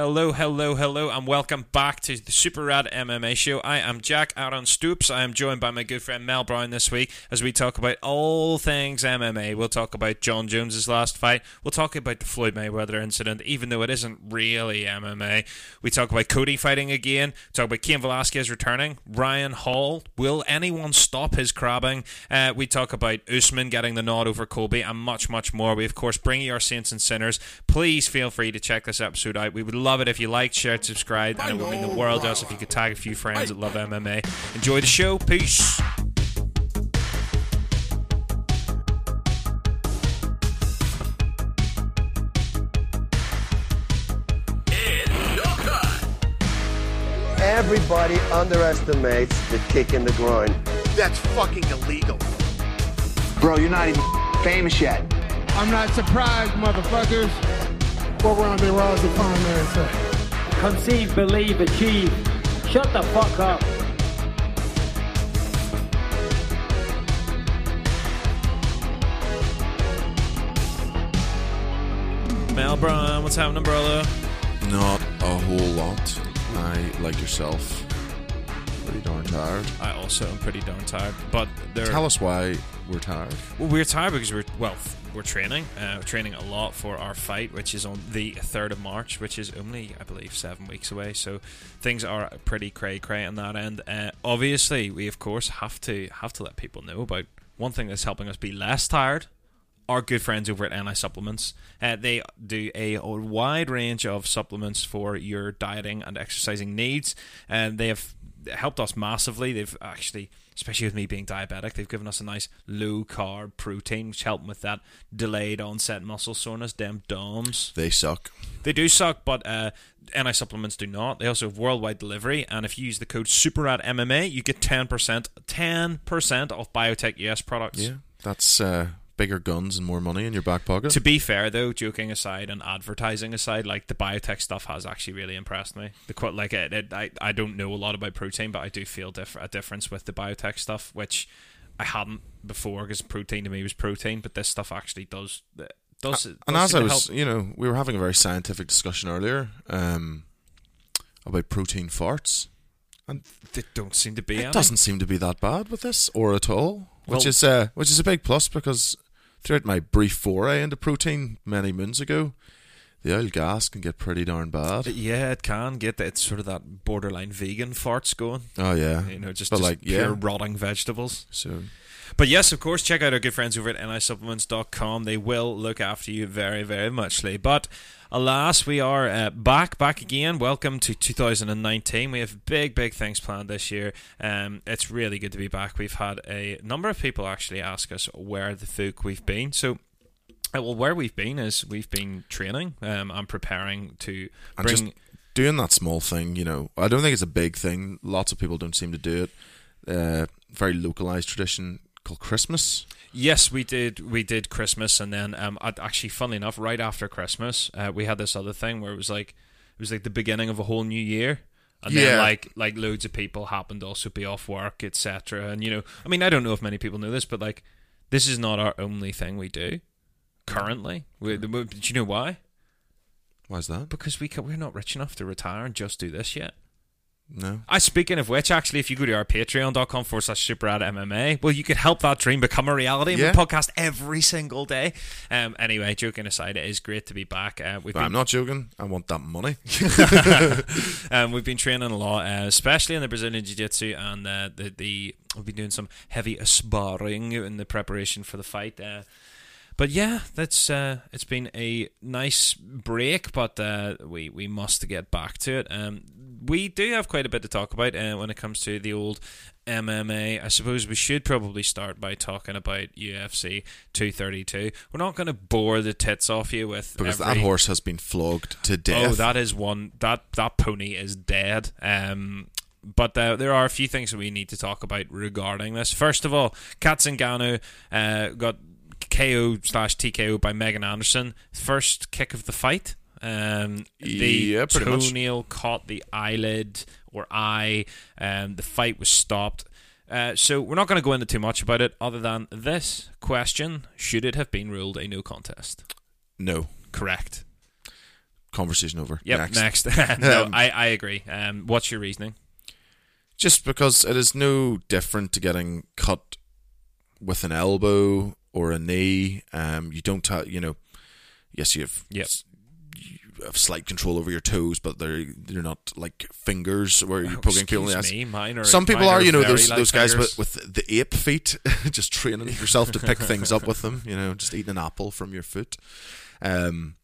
Hello, hello, hello, and welcome back to the Super Rad MMA show. I am Jack Aaron Stoops. I am joined by my good friend Mel Brown this week as we talk about all things MMA. We'll talk about Jon Jones's last fight. We'll talk about the Floyd Mayweather incident, even though it isn't really MMA. We talk about Cody fighting again. Talk about Cain Velasquez returning. Ryan Hall. Will anyone stop his crabbing? Uh, we talk about Usman getting the nod over Colby and much, much more. We, of course, bring you our saints and sinners. Please feel free to check this episode out. We would love it if you liked, shared, subscribed, and it would mean the world to us if you could tag a few friends that love MMA. Enjoy the show. Peace. Everybody underestimates the kick in the groin. That's fucking illegal. Bro, you're not even famous yet. I'm not surprised, motherfuckers. What round they rise to find there and say. Conceive, believe, achieve. Shut the fuck up. Mel Brown, what's happening, brother? Not a whole lot. I, like yourself, pretty darn tired. I also am pretty darn tired, but there. Tell us why we're tired. Well, we're tired because we're well, we're training. Uh, we're training a lot for our fight, which is on the third of March, which is only, I believe, seven weeks away. So things are pretty cray cray on that end. Uh, obviously, we of course have to have to let people know about one thing that's helping us be less tired. Our good friends over at NI Supplements. Uh, they do a wide range of supplements for your dieting and exercising needs, and they have helped us massively. They've actually especially with me being diabetic, they've given us a nice low carb protein, which helped with that delayed onset muscle soreness. Damn DOMs. They suck. They do suck, but uh, NI supplements do not. They also have worldwide delivery, and if you use the code SUPERRADMMA, you get ten percent, ten percent off Biotech US products. Yeah, that's uh, bigger guns and more money in your back pocket. To be fair, though, joking aside and advertising aside, like the biotech stuff has actually really impressed me. The like it, it, I I don't know a lot about protein, but I do feel diff- a difference with the biotech stuff, which I hadn't before because protein to me was protein, but this stuff actually does does. and does as I was, help. you know, we were having a very scientific discussion earlier um, about protein farts. And they don't seem to be. it any. doesn't seem to be that bad with this or at all, which Well- is uh, which is a big plus because throughout my brief foray into protein many moons ago, the oil gas can get pretty darn bad. Yeah, it can get it's sort of that borderline vegan farts going. Oh yeah, You know, just, but just like pure yeah, rotting vegetables. so But yes, of course, check out our good friends over at nisupplements.com. They will look after you very, very muchly. But alas, we are uh, back, back again. Welcome to 2019. We have big, big things planned this year. Um, it's really good to be back. We've had a number of people actually ask us where the fuck we've been. So. Uh, well, where we've been is we've been training um, and preparing to and bring. just doing that small thing, you know, I don't think it's a big thing. Lots of people don't seem to do it. Uh, very localized tradition called Christmas. Yes, we did. We did Christmas, and then um, actually, funnily enough, right after Christmas, uh, we had this other thing where it was like it was like the beginning of a whole new year, and then like like loads of people happened to also be off work, etc. And you know, I mean, I don't know if many people know this, but like this is not our only thing we do currently. We, the, do you know why? Why is that? Because we ca- we're not rich enough to retire and just do this yet. No. I speaking of which, actually, if you go to our patreon.com forward slash Super Rad MMA, well, you could help that dream become a reality. Yeah. we podcast every single day. Um, anyway, joking aside, it is great to be back. Uh, we've But been, I'm not joking. I want that money. um, we've been training a lot, uh, especially in the Brazilian Jiu Jitsu, and uh, the, the we've been doing some heavy sparring in the preparation for the fight. Uh, but yeah, that's uh, it's been a nice break, but uh, we we must get back to it. Um, we do have quite a bit to talk about uh, when it comes to the old MMA. I suppose we should probably start by talking about UFC 232. We're not going to bore the tits off you with Because every- that horse has been flogged to death. Oh, that is one that that pony is dead. Um, but uh, there are a few things that we need to talk about regarding this. First of all, Cat Zingano uh, got KO slash TKO by Megan Anderson. First kick of the fight. Um, the Yeah, pretty much. toenail caught the eyelid or eye. Um, the fight was stopped. Uh, so we're not going to go into too much about it, other than this question: Should it have been ruled a no contest? No. Correct. conversation over. Yep, next. no, Um, I, I agree. Um, what's your reasoning? Just because it is no different to getting cut with an elbow or a knee. Um, you don't have, you know, yes, you have, Yep. Have slight control over your toes, but they're they're not like fingers where you're poking people in the me, mine are. Some people are, you know, those those guys fingers. with, with the ape feet, just training yourself to pick things up with them. You know, just eating an apple from your foot. Um,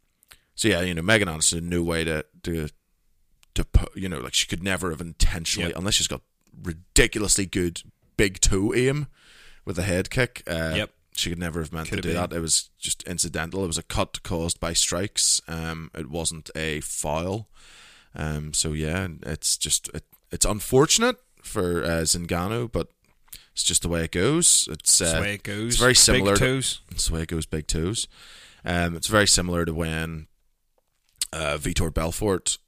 so yeah, you know, Megan Anderson, no way to to to put, you know, like she could never have intentionally, Yep. unless she's got ridiculously good big toe aim with a head kick. Uh, Yep. She could never have meant Could to do been. that. It was just incidental. It was a cut caused by strikes. Um, it wasn't a foul. Um, so yeah, it's just it, it's unfortunate for uh, Zingano, but it's just the way it goes. It's, uh, the way it goes. It's very similar. Big to- it's the way it goes. Big toes. Um, it's very similar to when uh, Vitor Belfort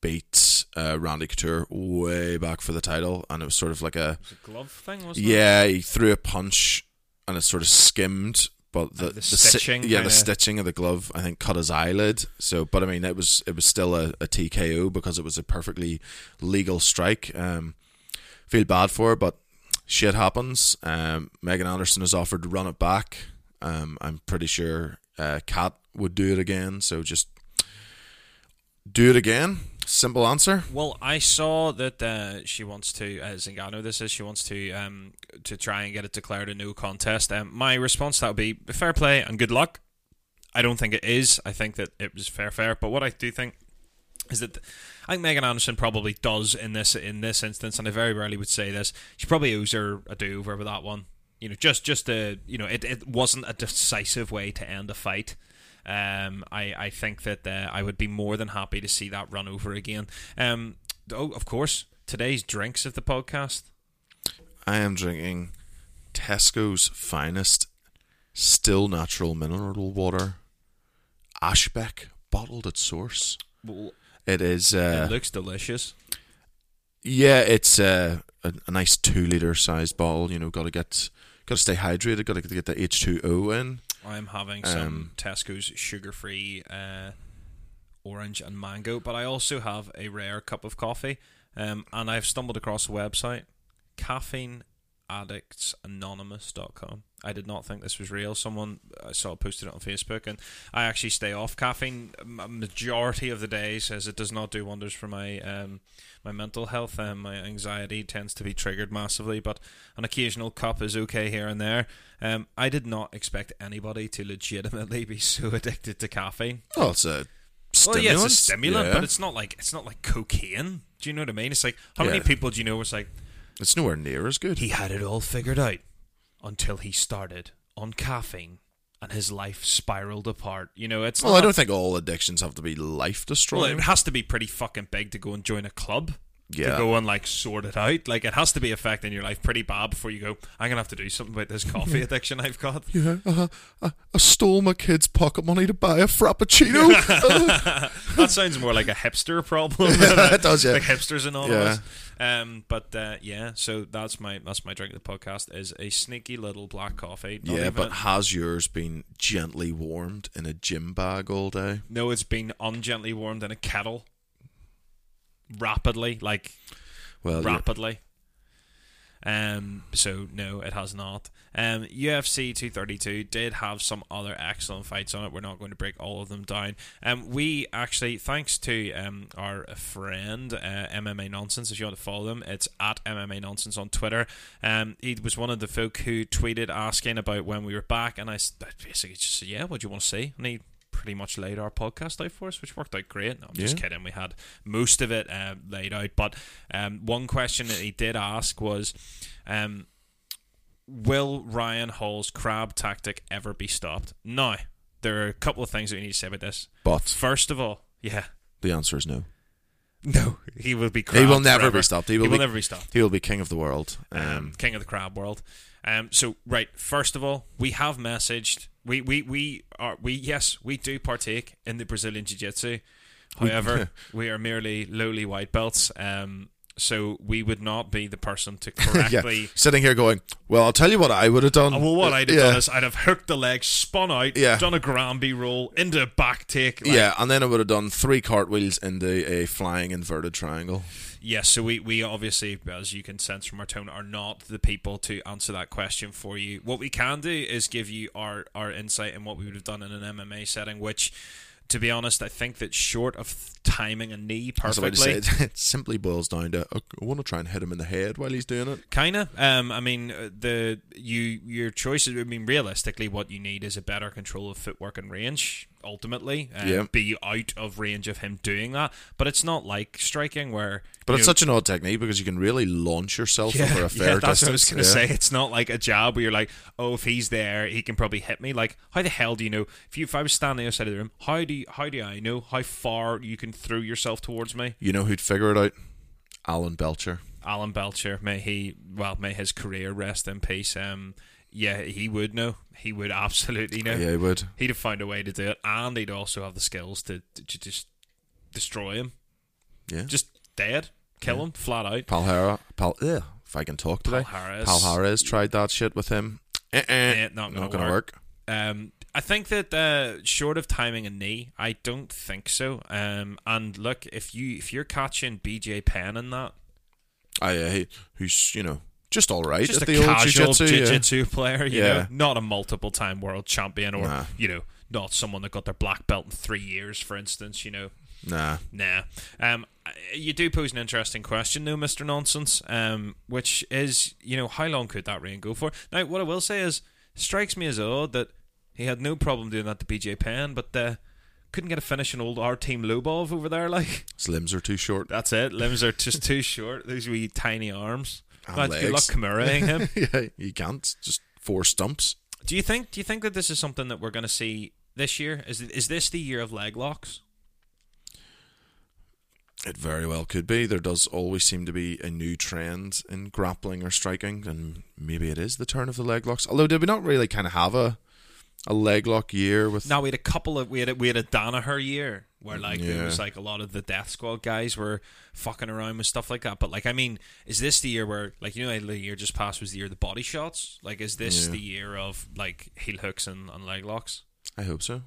beat uh, Randy Couture way back for the title, and it was sort of like a a glove thing, wasn't it? yeah, he threw a punch and it sort of skimmed, but the the si- stitching yeah, kinda- the stitching of the glove, I think, cut his eyelid. So, but I mean, it was it was still a, a TKO because it was a perfectly legal strike. Um, feel bad for her, but shit happens. Um, Megan Anderson has offered to run it back. Um, I'm pretty sure uh, Cat would do it again. So just do it again. Simple answer. Well, I saw that uh, she wants to, uh, Zingano, this is, she wants to um, to try and get it declared a no contest. Um, my response to that would be fair play and good luck. I don't think it is. I think that it was fair, fair. But what I do think is that I think Megan Anderson probably does in this in this instance, and I very rarely would say this. She probably owes her a do over with that one. You know, just just a you know, it, it wasn't a decisive way to end a fight. Um, I I think that uh, I would be more than happy to see that run over again. Um, oh, of course, today's drinks of the podcast. I am drinking Tesco's finest still natural mineral water, Ashbeck, bottled at source. Well, It is, uh, it looks delicious. yeah, it's uh, a, a nice two liter sized bottle. You know, got to get, got to stay hydrated. Got to get the H two O in. I'm having some Um, Tesco's sugar-free uh, orange and mango, but I also have a rare cup of coffee, um, and I've stumbled across a website, caffeineaddictsanonymous.com. I did not think this was real. Someone I saw posted it on Facebook, and I actually stay off caffeine a majority of the days, as it does not do wonders for my um, my mental health. Um, my anxiety tends to be triggered massively, but an occasional cup is okay here and there. Um, I did not expect anybody to legitimately be so addicted to caffeine. Oh, it's a Well, stimulant. yeah, it's a stimulant, yeah. but it's not like it's not like cocaine. Do you know what I mean? It's like how many people do you know? It's like it's nowhere near as good. he had it all figured out until he started on caffeine, and his life spiraled apart. You know, it's well, not, I don't think all addictions have to be life Well, destroying. it has to be pretty fucking big to go and join a club. Yeah. To go and like sort it out. Like it has to be affecting your life pretty bad before you go, I'm gonna have to do something about this coffee addiction I've got. yeah, uh, I, I stole my kid's pocket money to buy a frappuccino. that sounds more like a hipster problem. Yeah, it does, yeah. Like hipsters and all of Um, but uh, yeah, so that's my that's my drink of the podcast is a sneaky little black coffee. Not yeah, but a- has yours been gently warmed in a gym bag all day? no, it's been ungently warmed in a kettle, rapidly, like Well, yeah. rapidly. Um, so no, it has not. Um, UFC 232 did have some other excellent fights on it. We're not going to break all of them down. Um, we actually, thanks to um our friend uh, MMA Nonsense, if you want to follow them, it's at MMA Nonsense on Twitter. Um, he was one of the folk who tweeted asking about when we were back, and I basically just said, "Yeah, what do you want to see?" And he pretty much laid our podcast out for us, which worked out great. No, I'm just kidding. We had most of it uh, laid out, but um, one question that he did ask was, um, "Will Ryan Hall's crab tactic ever be stopped?" Now, there are a couple of things that we need to say about this. But First of all, yeah, the answer is no. no, he will be. He will never forever. be stopped. He will, be, never be stopped. He will be king of the world. Um, Um, king of the crab world. Um, so right, first of all, we have messaged. We we we are we yes we do partake in the Brazilian jiu-jitsu. However, we are merely lowly white belts. Um, so we would not be the person to yeah, correctly. sitting here going, well, I'll tell you what I would have done. Oh, well, what I'd have yeah. done is I'd have hooked the leg, spun out, Yeah. done a Granby roll into a back take. like- yeah, and then I would have done three cartwheels into a flying inverted triangle. Yes, so we, we obviously, as you can sense from our tone, are not the people to answer that question for you. What we can do is give you our, our insight in what we would have done in an MMA setting, which, to be honest, I think that short of timing a knee I was about to perfectly, say, it, simply boils down to "Oh, I want to try and hit him in the head while he's doing it. Kinda. Um, I mean, uh, the you your choices. I mean, realistically, what you need is a better control of footwork and range. Ultimately, um, Yeah. be out of range of him doing that. But it's not like striking where. But it's know- such an odd technique because you can really launch yourself over a fair yeah, that's distance. what I was going to Yeah. say. It's not like a jab where you're like, oh, if he's there, he can probably hit me. Like, how the hell do you know? If you if I was standing outside of the room, how do you, how do I know how far you can throw yourself towards me? You know who'd figure it out? Alan Belcher. Alan Belcher, may he well, may his career rest in peace. Um, yeah, he would know. He would absolutely know. Yeah, he would. He'd have found a way to do it, and he'd also have the skills to, to, to just destroy him, Yeah. just dead, kill him flat out. Palhara. Pal, ugh, if I can talk today. Palhares. Palhares tried that shit with him. Eh, eh, Yeah, not gonna gonna work. work. Um, I think that uh, short of timing a knee, I don't think so. Um, and look, if you if you're catching BJ Penn in that, I, uh, he, who's you know just all right just at a casual jiu-jitsu. yeah. player, you know, not a multiple time world champion or Nah. you know, not someone that got their black belt in three years, for instance. You know, Nah, Nah. Um, you do pose an interesting question, though, Mister Nonsense. Um, which is, you know, how long could that reign go for? Now, what I will say is, strikes me as odd that he had no problem doing that to BJ Penn, but uh, couldn't get a finish in old Artem Lobov over there. Like his limbs are too short. that's it. Limbs are just too short. Those wee tiny arms. And Lads, good luck legs. Him. yeah, you can't. Just four stumps. do you think? Do you think that this is something that we're going to see this year? Is is this the year of leg locks? It very well could be. There does always seem to be a new trend in grappling or striking, and maybe it is the turn of the leg locks. Although, did we not really kind of have a a leg lock year with? Now we had a couple of we had a, we had a Danaher year where like Yeah. it was like a lot of the Death Squad guys were fucking around with stuff like that. But like I mean, is this the year where like you know the year just passed was the year of the body shots? Like is this Yeah. the year of like heel hooks and, and leg locks? I hope so.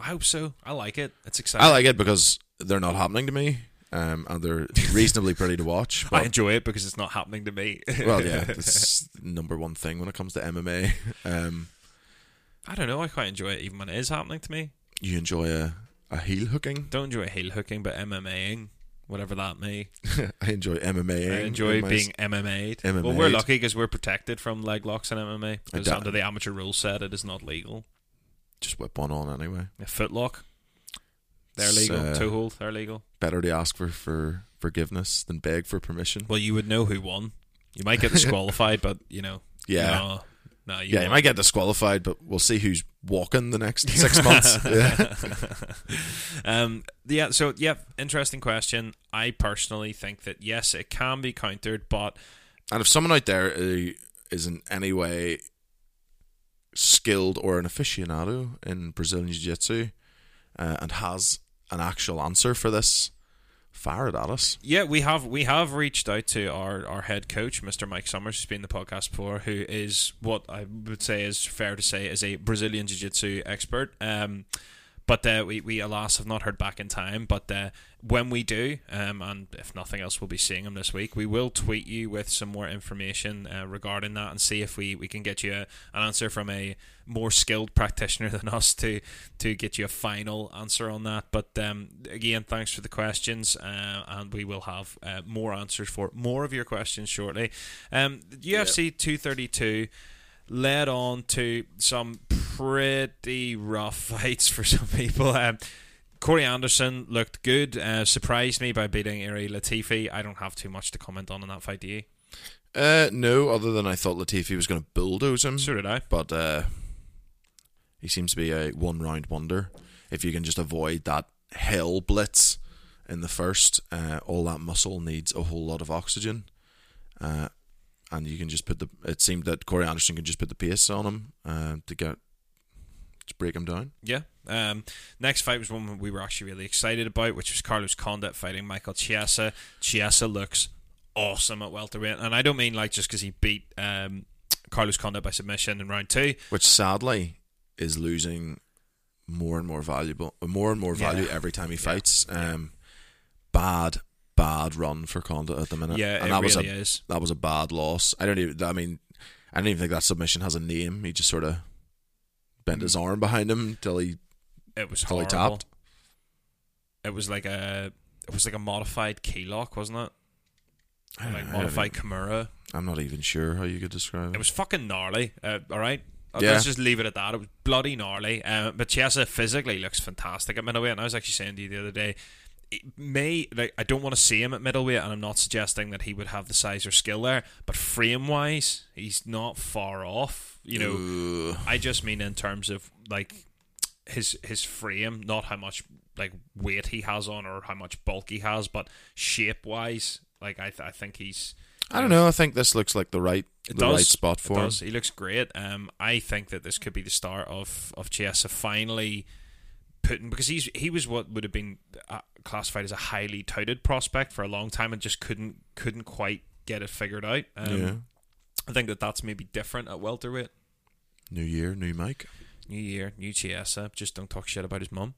I hope so. I like it. It's exciting. I like it because they're not happening to me, um, and they're reasonably pretty to watch. I enjoy it because it's not happening to me. well, yeah, it's the number one thing when it comes to MMA. Um, I don't know. I quite enjoy it even when it is happening to me. you enjoy a, a heel hooking. Don't enjoy heel hooking, but MMAing, whatever that may. I enjoy MMA. I enjoy my- being MMA'd. MMA'd. Well, we're lucky because we're protected from leg locks in MMA. Because under the amateur rule set, it is not legal. just whip one on anyway. A foot lock, they're It's, legal. uh, Toe hold, they're legal. Better to ask for, for forgiveness than beg for permission. Well, you would know who won. You might get disqualified, but you know. Yeah. No, no you yeah, you won. might get disqualified, but we'll see who's walking the next six months. Yeah. um, yeah, so yeah, interesting question. I personally think that yes, it can be countered, but And if someone out there who is in any way skilled or an aficionado in Brazilian Jiu Jitsu uh, and has an actual answer for this, fire it at us. Yeah, we have we have reached out to our, our head coach, Mr. Mike Summers, who's been the podcast before, who is what I would say is fair to say is a Brazilian Jiu Jitsu expert. Um, but uh, we, we alas have not heard back in time. But uh, when we do, um, and if nothing else, we'll be seeing him this week. We will tweet you with some more information uh, regarding that and see if we, we can get you a, an answer from a more skilled practitioner than us to to get you a final answer on that. But um, again, thanks for the questions, uh, and we will have uh, more answers for more of your questions shortly. Um, UFC 232 led on to some pretty rough fights for some people. Um, Corey Anderson looked good, uh, surprised me by beating Ilir Latifi. I don't have too much to comment on in that fight, do you? Uh, no, other than I thought Latifi was going to bulldoze him. So did I. But uh, he seems to be a one round wonder. If you can just avoid that hell blitz in the first, uh, all that muscle needs a whole lot of oxygen. And you can just put the. It seemed that Corey Anderson can just put the pace on him uh, to get to break him down. Yeah. Um, next fight was one we were actually really excited about, which was Carlos Condit fighting Michael Chiesa. Chiesa looks awesome at welterweight, and I don't mean like just because he beat um, Carlos Condit by submission in round two. which sadly is losing more and more valuable, more and more value Yeah. every time he fights. Um, bad, bad run for Condit at the minute. Yeah, and it that was really a is. that was a bad loss. I don't even. I mean, I don't even think that submission has a name. He just sort of bent his arm behind him till he It was till he tapped. It was like a it was like a modified key lock, wasn't it? Like modified Kimura. I'm not even sure how you could describe It it. was fucking gnarly. Uh, all right. Uh, Yeah. Let's just leave it at that. It was bloody gnarly. Uh, but Chiesa physically looks fantastic at middleweight. And I was actually saying to you the other day, it may like I don't want to see him at middleweight, and I'm not suggesting that he would have the size or skill there. But frame wise, he's not far off. You know, Ugh. I just mean in terms of like his his frame, not how much like weight he has on or how much bulk he has, but shape wise, like I th- I think he's. I don't know. I think this looks like the right It the does. right spot It for him. He looks great. Um, I think that this could be the start of of Chiesa finally putting because he's he was what would have been uh, classified as a highly touted prospect for a long time and just couldn't couldn't quite get it figured out. Um, yeah. I think that that's maybe different at welterweight. New year, new mic. New year, new Chiesa. Just don't talk shit about his mum.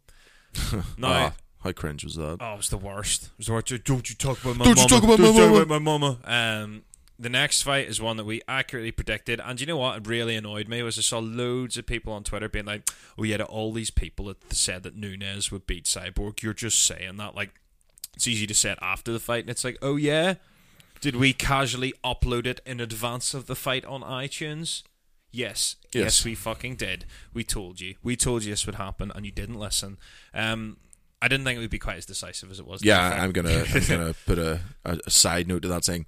no. Ah, how cringe was that? Oh, it was the worst. It was the worst. Don't you talk about my Don't you talk about Don't my you mama. about my mama. Um, the next fight is one that we accurately predicted, and you know what? It really annoyed me was I saw loads of people on Twitter being like, "Oh yeah, to all these people that said that Nunes would beat Cyborg, you're just saying that." Like, it's easy to say it after the fight, and it's like, "Oh yeah, did we casually upload it in advance of the fight on iTunes?" Yes, yes, Yes. we fucking did. We told you. We told you this would happen, and you didn't listen. Um, I didn't think it would be quite as decisive as it was. Yeah. I'm gonna I'm gonna put a, a, a side note to that saying,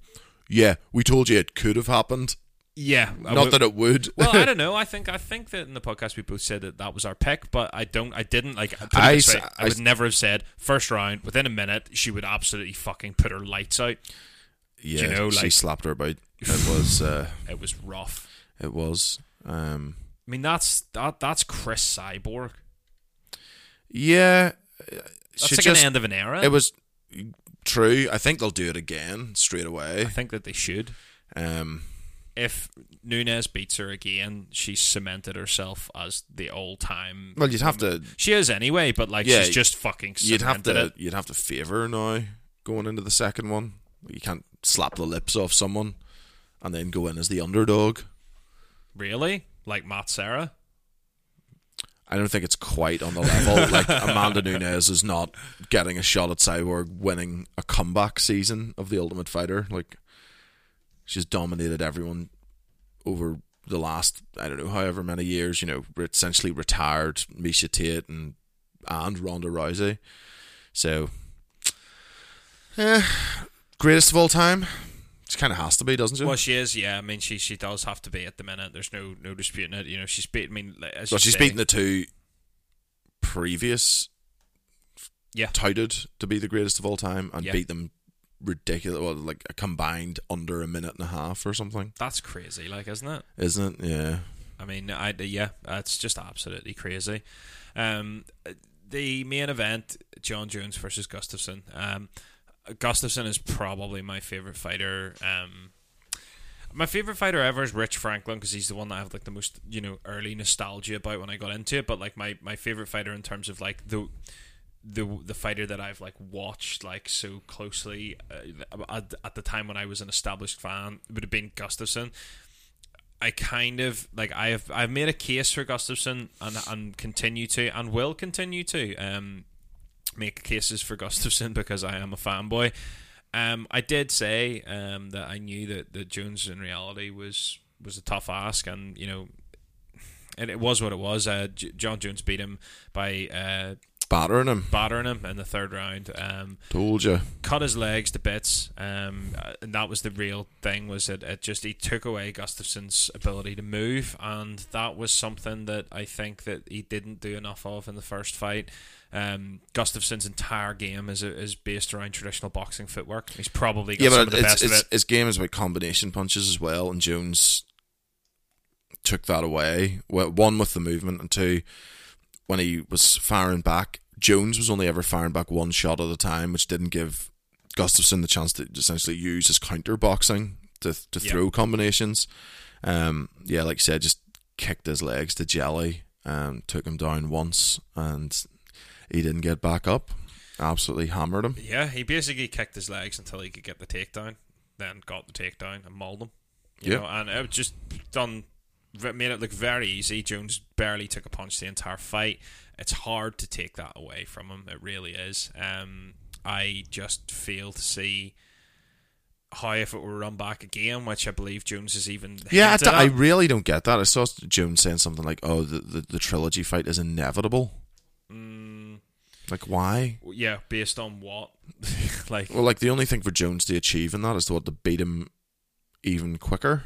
yeah, we told you it could have happened. yeah. Not would- that it would. well, I don't know. I think I think that in the podcast we both said that that was our pick, but I don't. I didn't like. It I I I would s- never have said first round within a minute. She would absolutely fucking put her lights out. yeah, you know, she like- slapped her about. It was uh, It was rough. it was. Um, I mean, that's that. That's Cris Cyborg. yeah, That's like just- an end of an era. It was true. I think they'll do it again straight away. I think that they should. Um, If Nunes beats her again, she's cemented herself as the all-time. well, you'd have to She is anyway, but like Yeah, she's just fucking. you'd have cemented to it. you'd have to favour her now going into the second one. You can't slap the lips off someone and then go in as the underdog. Really, like Matt Serra. I don't think it's quite on the level. like Amanda Nunes is not getting a shot at Cyborg winning a comeback season of the Ultimate Fighter. Like she's dominated everyone over the last I don't know however many years. You know, essentially retired Miesha Tate and and Ronda Rousey. So, eh, greatest of all time. It kind of has to be, doesn't she? Well, she is. Yeah, I mean, she she does have to be at the minute. There's no no disputing it. You know, she's beat. I mean, as Well, she's say- beaten the two previous Yeah. touted to be the greatest of all time and Yeah. beat them ridiculous, well, like a combined under a minute and a half or something, That's crazy, like, isn't it? isn't it? Yeah. I mean, I yeah, it's just absolutely crazy. Um, the main event, Jon Jones versus Gustafsson. Um, Gustafsson is probably my favorite fighter. Um, my favorite fighter ever is Rich Franklin because he's the one that I have like the most you know early nostalgia about when I got into it. But like my my favorite fighter in terms of like the the the fighter that I've like watched like so closely uh, at, at the time when I was an established fan would have been Gustafsson. I kind of like I have I've made a case for Gustafsson and and continue to and will continue to um make cases for Gustafsson because I am a fanboy. Um, I did say um, that I knew that, that Jones in reality was was a tough ask, and you know, and it was what it was. Uh, J- Jon Jones beat him by uh, Battering him. battering him in the third round. Um, Told you. cut his legs to bits, um, uh, and that was the real thing. Was that it just he took away Gustafsson's ability to move, and that was something that I think that he didn't do enough of in the first fight. Um, Gustafsson's entire game is is based around traditional boxing footwork. He's probably got Yeah, some but of the it's, best of it. his game is about combination punches as well, and Jones took that away. One with the movement, and two, when he was firing back, Jones was only ever firing back one shot at a time, which didn't give Gustafsson the chance to essentially use his counter boxing to to Yeah. throw combinations. Um, yeah, like I said, just kicked his legs to jelly, um, took him down once, and he didn't get back up. Absolutely hammered him. Yeah, he basically kicked his legs until he could get the takedown, then got the takedown and mauled him. You Yeah. know, and it was just done, made it look very easy. Jones barely took a punch the entire fight. It's hard to take that away from him. It really is. Um, I just fail to see how if it were run back again, which I believe Jones is even. Yeah, I, d- I really don't get that. I saw Jones saying something like, "Oh, the the, the trilogy fight is inevitable." Mm. Like, why? yeah, based on what? like, Well, like the only thing for Jones to achieve in that is to what to beat him even quicker.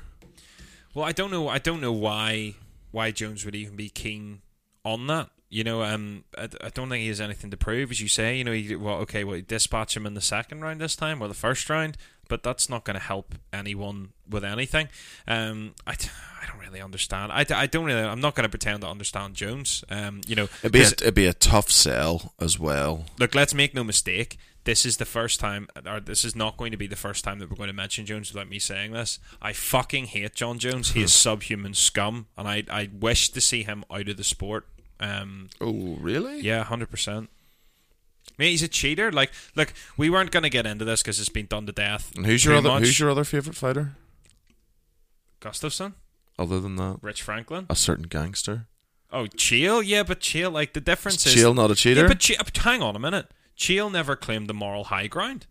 Well, I don't know. I don't know why why Jones would even be keen on that. You know, um, I, I don't think he has anything to prove, as you say. You know, he, well, okay, well, dispatch him in the second round this time or the first round, but that's not going to help anyone with anything. Um, I, I don't really understand. I, I don't really. I'm not going to pretend to understand Jones. Um, you know, It'd be a, it'd be a tough sell as well. look, let's make no mistake. This is the first time, or this is not going to be the first time that we're going to mention Jones without me saying this. I fucking hate Jon Jones. He is subhuman scum, and I, I wish to see him out of the sport. Um, Oh, really? yeah, hundred percent. Mate, he's a cheater. Like, look, we weren't going to get into this because it's been done to death. And who's your other much. Who's your other favorite fighter? Gustafsson, Other than that, Rich Franklin. a certain gangster. Oh, Chael, yeah, but Chael, like the difference Is is Chael not a cheater? Yeah, but Chael, hang on a minute. Chael never claimed the moral high ground.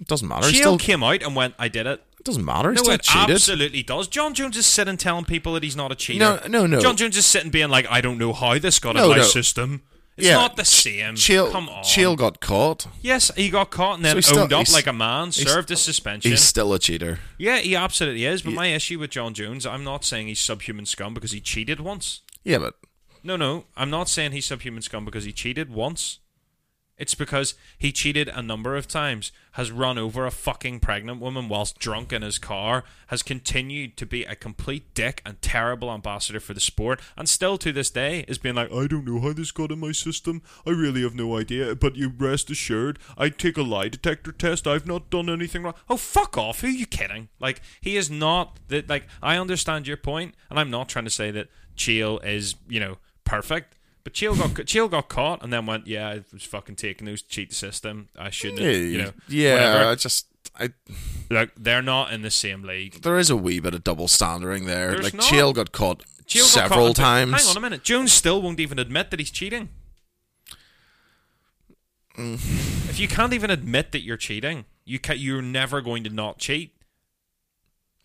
it doesn't matter. He Chael still came out and went, "I did it." Doesn't matter. He No, it cheated. absolutely does. Jon Jones is sitting telling people that he's not a cheater. No, no, no. Jon Jones is sitting being like, I don't know how this got No, in my no. system. It's Yeah, not the same. Chael, Come on. Chael got caught. yes, he got caught and then So he's still- owned up like a man, served his suspension. He's still a cheater. yeah, he absolutely is. But my issue with Jon Jones, I'm not saying he's subhuman scum because he cheated once. Yeah, but No, no, I'm not saying he's subhuman scum because he cheated once. It's because he cheated a number of times, has run over a fucking pregnant woman whilst drunk in his car, has continued to be a complete dick and terrible ambassador for the sport, and still to this day is being like, I don't know how this got in my system. I really have no idea, but you rest assured, I'd take a lie detector test. I've not done anything wrong. Oh, fuck off. Who are you kidding? Like, he is not, that. like, I understand your point, and I'm not trying to say that Chael is, you know, perfect. But Chael got Chael got caught and then went, yeah, I was fucking taking those to cheat system. I shouldn't, have, you know. yeah. whatever. I just I Like they're not in the same league. there is a wee bit of double standarding there. There's like not. Chael got caught got several caught- times. Hang on a minute. Jones still won't even admit that he's cheating. Mm. if you can't even admit that you're cheating, you ca- you're never going to not cheat.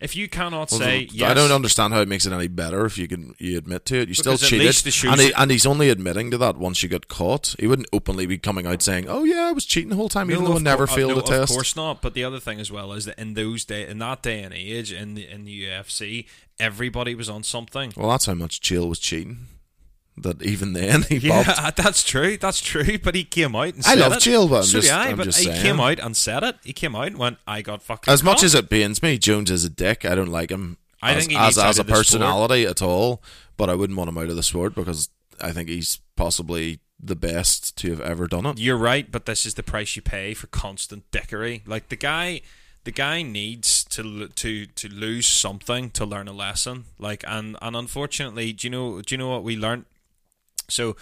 If you cannot Well, say I don't understand how it makes it any better if you can you admit to it. You still cheated, least the shoes- and, he, and he's only admitting to that once you got caught. He wouldn't openly be coming out saying, "Oh yeah, I was cheating the whole time," even No, though I never cour- uh, failed no, a test. Of course not. But the other thing as well is that in those day, in that day and age, in the in the UFC, everybody was on something. Well, that's how much Chael was cheating. That even then he Yeah, bopped. that's true. That's true. But he came out and I said love it. Chael, but I'm so just- I, I'm but just he saying. came out and said it. He came out and went, "I got fucking." As much caught." as it pains me, Jones is a dick. I don't like him. I as, think he as, as a the sport. personality at all. But I wouldn't want him out of the sport because I think he's possibly the best to have ever done it. You're right, but this is the price you pay for constant dickery. Like the guy, the guy needs to to to lose something to learn a lesson. Like and and unfortunately, do you know do you know what we learned? So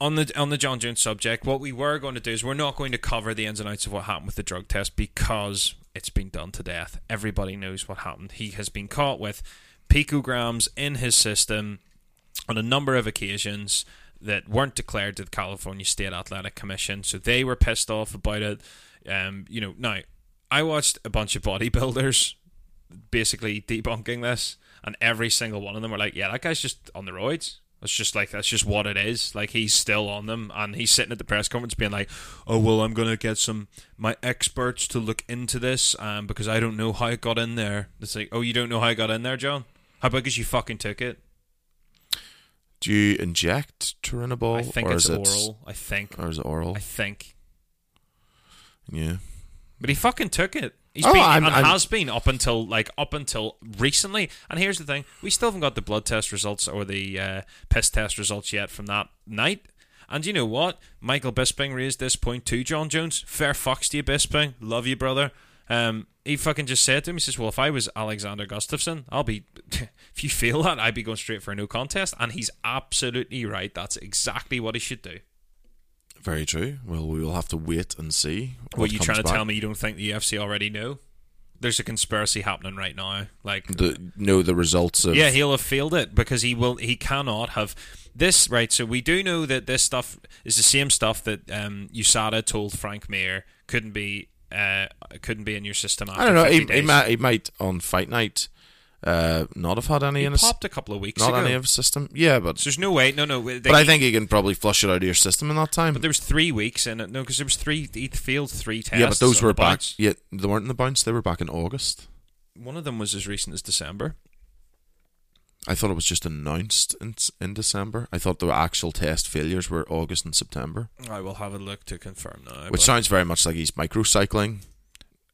on the on the Jon Jones subject, what we were going to do is we're not going to cover the ins and outs of what happened with the drug test because it's been done to death. Everybody knows what happened. He has been caught with picograms in his system on a number of occasions that weren't declared to the California State Athletic Commission, so they were pissed off about it. Um, you know, now I watched a bunch of bodybuilders basically debunking this, and every single one of them were like, "Yeah, that guy's just on the roids." It's just like that's just what it is. Like he's still on them, and he's sitting at the press conference being like, "Oh well, I'm gonna get some my experts to look into this, um, because I don't know how it got in there." It's like, "Oh, you don't know how it got in there, Jon? How about because you fucking took it?" Do you inject turinabol, I think or it's is it oral. I think. or is it oral? I think. yeah. But he fucking took it. He's Oh, been I'm- and I'm- has been up until like up until recently. And here's the thing: we still haven't got the blood test results or the uh, piss test results yet from that night. And you know what? Michael Bisping raised this point to Jon Jones. Fair fucks to you, Bisping. Love you, brother. Um, he fucking just said to him, he says, "Well, if I was Alexander Gustafsson, I'll be. if you feel that, I'd be going straight for a no contest." And he's absolutely right. That's exactly what he should do. Very true. Well, we will have to wait and see. What, What you comes trying to back. tell me? You don't think the UFC already know? There's a conspiracy happening right now. Like The, know the results of Yeah, he'll have failed it because he will. He cannot have this right. So we do know that this stuff is the same stuff that um, USADA told Frank Mir couldn't be uh, couldn't be in your system. I don't know. 50 He, he, might, he might on fight night uh, not have had any He in his popped a couple of weeks not ago. any of his system. Yeah, but so there's no way. No, no. They, but I think he can probably flush it out of your system in that time. But there was three weeks in it. No, because there was three. He failed three tests. yeah, but those were back. bounce. Yeah, they weren't in the bounce. They were back in August. One of them was as recent as December. I thought it was just announced in in December. I thought the actual test failures were August and September, I will have a look to confirm now. which sounds very much like he's microcycling.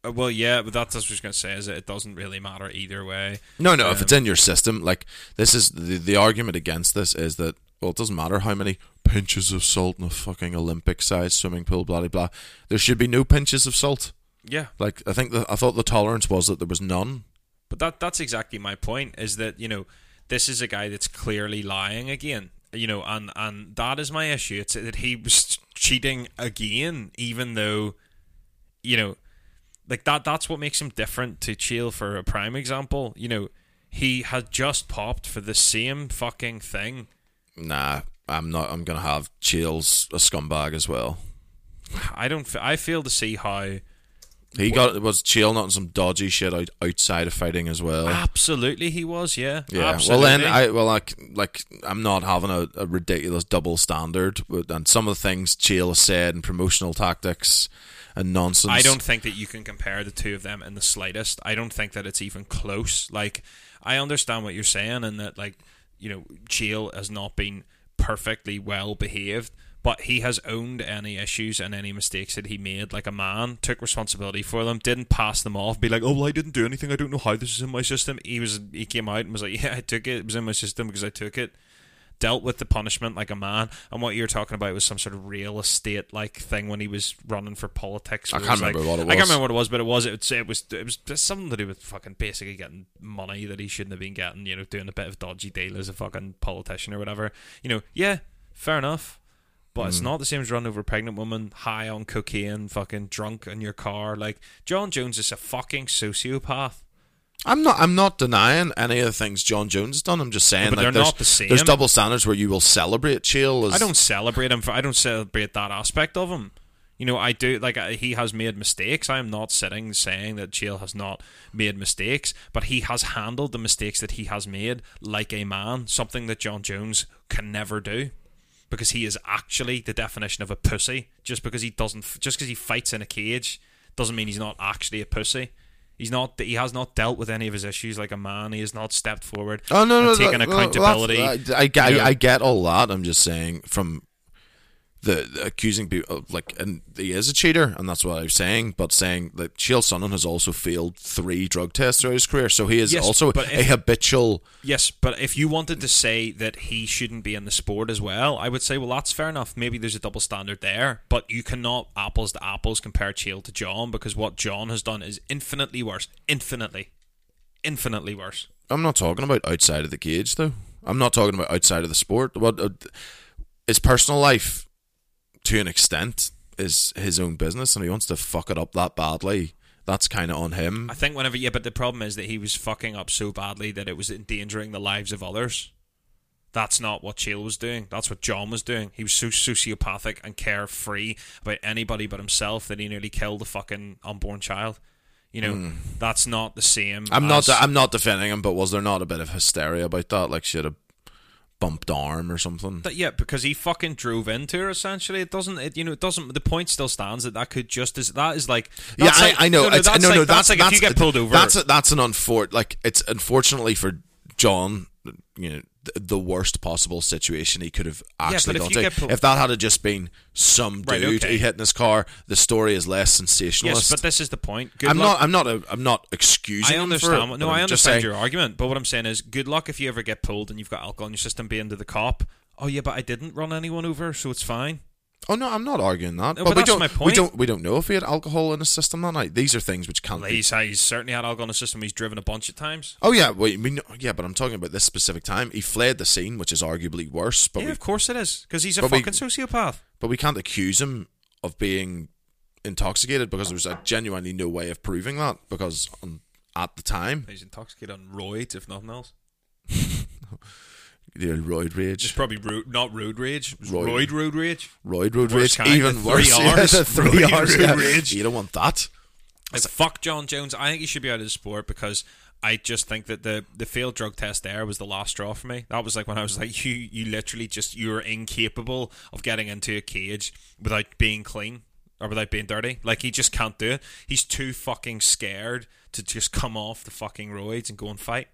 Uh, well, yeah, but that's what I was going to say. Is that it doesn't really matter either way. No, no. if it's Um, in your system, like this is the the argument against this is that well, it doesn't matter how many pinches of salt in a fucking Olympic sized swimming pool, blah blah blah. There should be no pinches of salt. Yeah, Like I think the, I thought the tolerance was that there was none. But that that's exactly my point is that, you know, this is a guy that's clearly lying again. You know, and and that is my issue. It's that he was cheating again, even though, you know, like that that's what makes him different to Chael for a prime example. You know, he had just popped for the same fucking thing. Nah, I'm not. I'm gonna have Chael's a scumbag as well. I don't f- I fail to see how He got was Chael not in some dodgy shit out, outside of fighting as well. absolutely he was, yeah. Yeah. Absolutely. Well, then I well like like I'm not having a, a ridiculous double standard, and some of the things has said and promotional tactics and nonsense. I don't think that you can compare the two of them in the slightest. I don't think that it's even close. Like, I understand what you're saying, and that like, you know, Chael has not been perfectly well behaved, but he has owned any issues and any mistakes that he made. Like a man, took responsibility for them, didn't pass them off, be like, "Oh, well, I didn't do anything. I don't know how this is in my system." He was, he came out and was like, "Yeah, I took it. It was in my system because I took it." Dealt with the punishment like a man. And what you're talking about was some sort of real estate like thing when he was running for politics. I can't was like- remember what it was. I can't remember what it was, but it was. It was. It was. It was just something to do with fucking basically getting money that he shouldn't have been getting. You know, doing a bit of dodgy deal as a fucking politician or whatever. You know, yeah, fair enough. But Mm. it's not the same as running over a pregnant woman, high on cocaine, fucking drunk in your car. Like Jon Jones is a fucking sociopath. I'm not. I'm not denying any of the things Jon Jones has done. I'm just saying, but like, they're there's, not the same. There's double standards where you will celebrate Chael as I don't celebrate him for. I don't celebrate that aspect of him. You know, I do like I- he has made mistakes. I am not sitting saying that Chael has not made mistakes, but he has handled the mistakes that he has made like a man, something that Jon Jones can never do. Because he is actually the definition of a pussy. Just because he doesn't, just because he fights in a cage, doesn't mean he's not actually a pussy. He's not. He has not dealt with any of his issues like a man. He has not stepped forward. Oh no, no, and taken well, accountability. that's- I, I, I. I get all that. I'm just saying from the, the accusing people of, like, and he is a cheater, and that's what I'm saying. But saying that Chael Sonnen has also failed three drug tests throughout his career, so he is Yes, also but a habitual. Yes, but if you wanted to say that he shouldn't be in the sport as well, I would say, well, that's fair enough. Maybe there's a double standard there, but you cannot apples to apples compare Chael to Jon because what Jon has done is infinitely worse. Infinitely. Infinitely worse. I'm not talking about outside of the cage, though. I'm not talking about outside of the sport. What uh, his personal life, to an extent, is his own business, and he wants to fuck it up that badly. That's kind of on him. I think whenever, yeah, but the problem is that he was fucking up so badly that it was endangering the lives of others. That's not what Chael was doing. That's what Jon was doing. He was so sociopathic and carefree about anybody but himself that he nearly killed a fucking unborn child. You know, hmm. that's not the same. I'm not. I'm not defending him, but was there not a bit of hysteria about that? Like she had a bumped arm or something. That, yeah, because he fucking drove into her. Essentially, it doesn't. It, you know, it doesn't. The point still stands that that could just as that is like. yeah, I, like- I know. No, no, it's, that's no, like, no. that's, That's, like that's if you get pulled over. That's a, that's an unfor like. It's unfortunately for Jon. You know, the, worst possible situation he could have actually if gone you to. if that had just been some Right, dude okay. he hit in his car, the story is less sensationalist. yes, but this is the point. Good I'm luck. not. I'm not. A, I'm not excusing. I understand. it, no, I understand saying- your argument, but what I'm saying is, good luck if you ever get pulled and you've got alcohol in your system. Being to the cop, "Oh yeah, but I didn't run anyone over, so it's fine." Oh no, I'm not arguing that. No, but but we don't. my We don't. We don't know if he had alcohol in his system that night. These are things which can't Well, be. he's, he's certainly had alcohol in the system. He's driven a bunch of times. Oh yeah, we, we know, yeah, but I'm talking about this specific time. He fled the scene, which is arguably worse. But yeah, we, of course it is, because he's a but we- fucking sociopath. but we can't accuse him of being intoxicated because there's a genuinely no way of proving that because on, at the time He's intoxicated on roids, if nothing else. the roid rage. It's probably not road rage. Roid. roid road rage. roid road rage, kind, even the three worse. Yeah, Rs. three Roid Rs. yeah. rage. You don't want that. Like, fuck Jon Jones. I think he should be out of the sport because I just think that the the failed drug test there was the last straw for me. That was like when I was like, you you literally just you're incapable of getting into a cage without being clean or without being dirty. Like he just can't do it. He's too fucking scared to just come off the fucking roids and go and fight.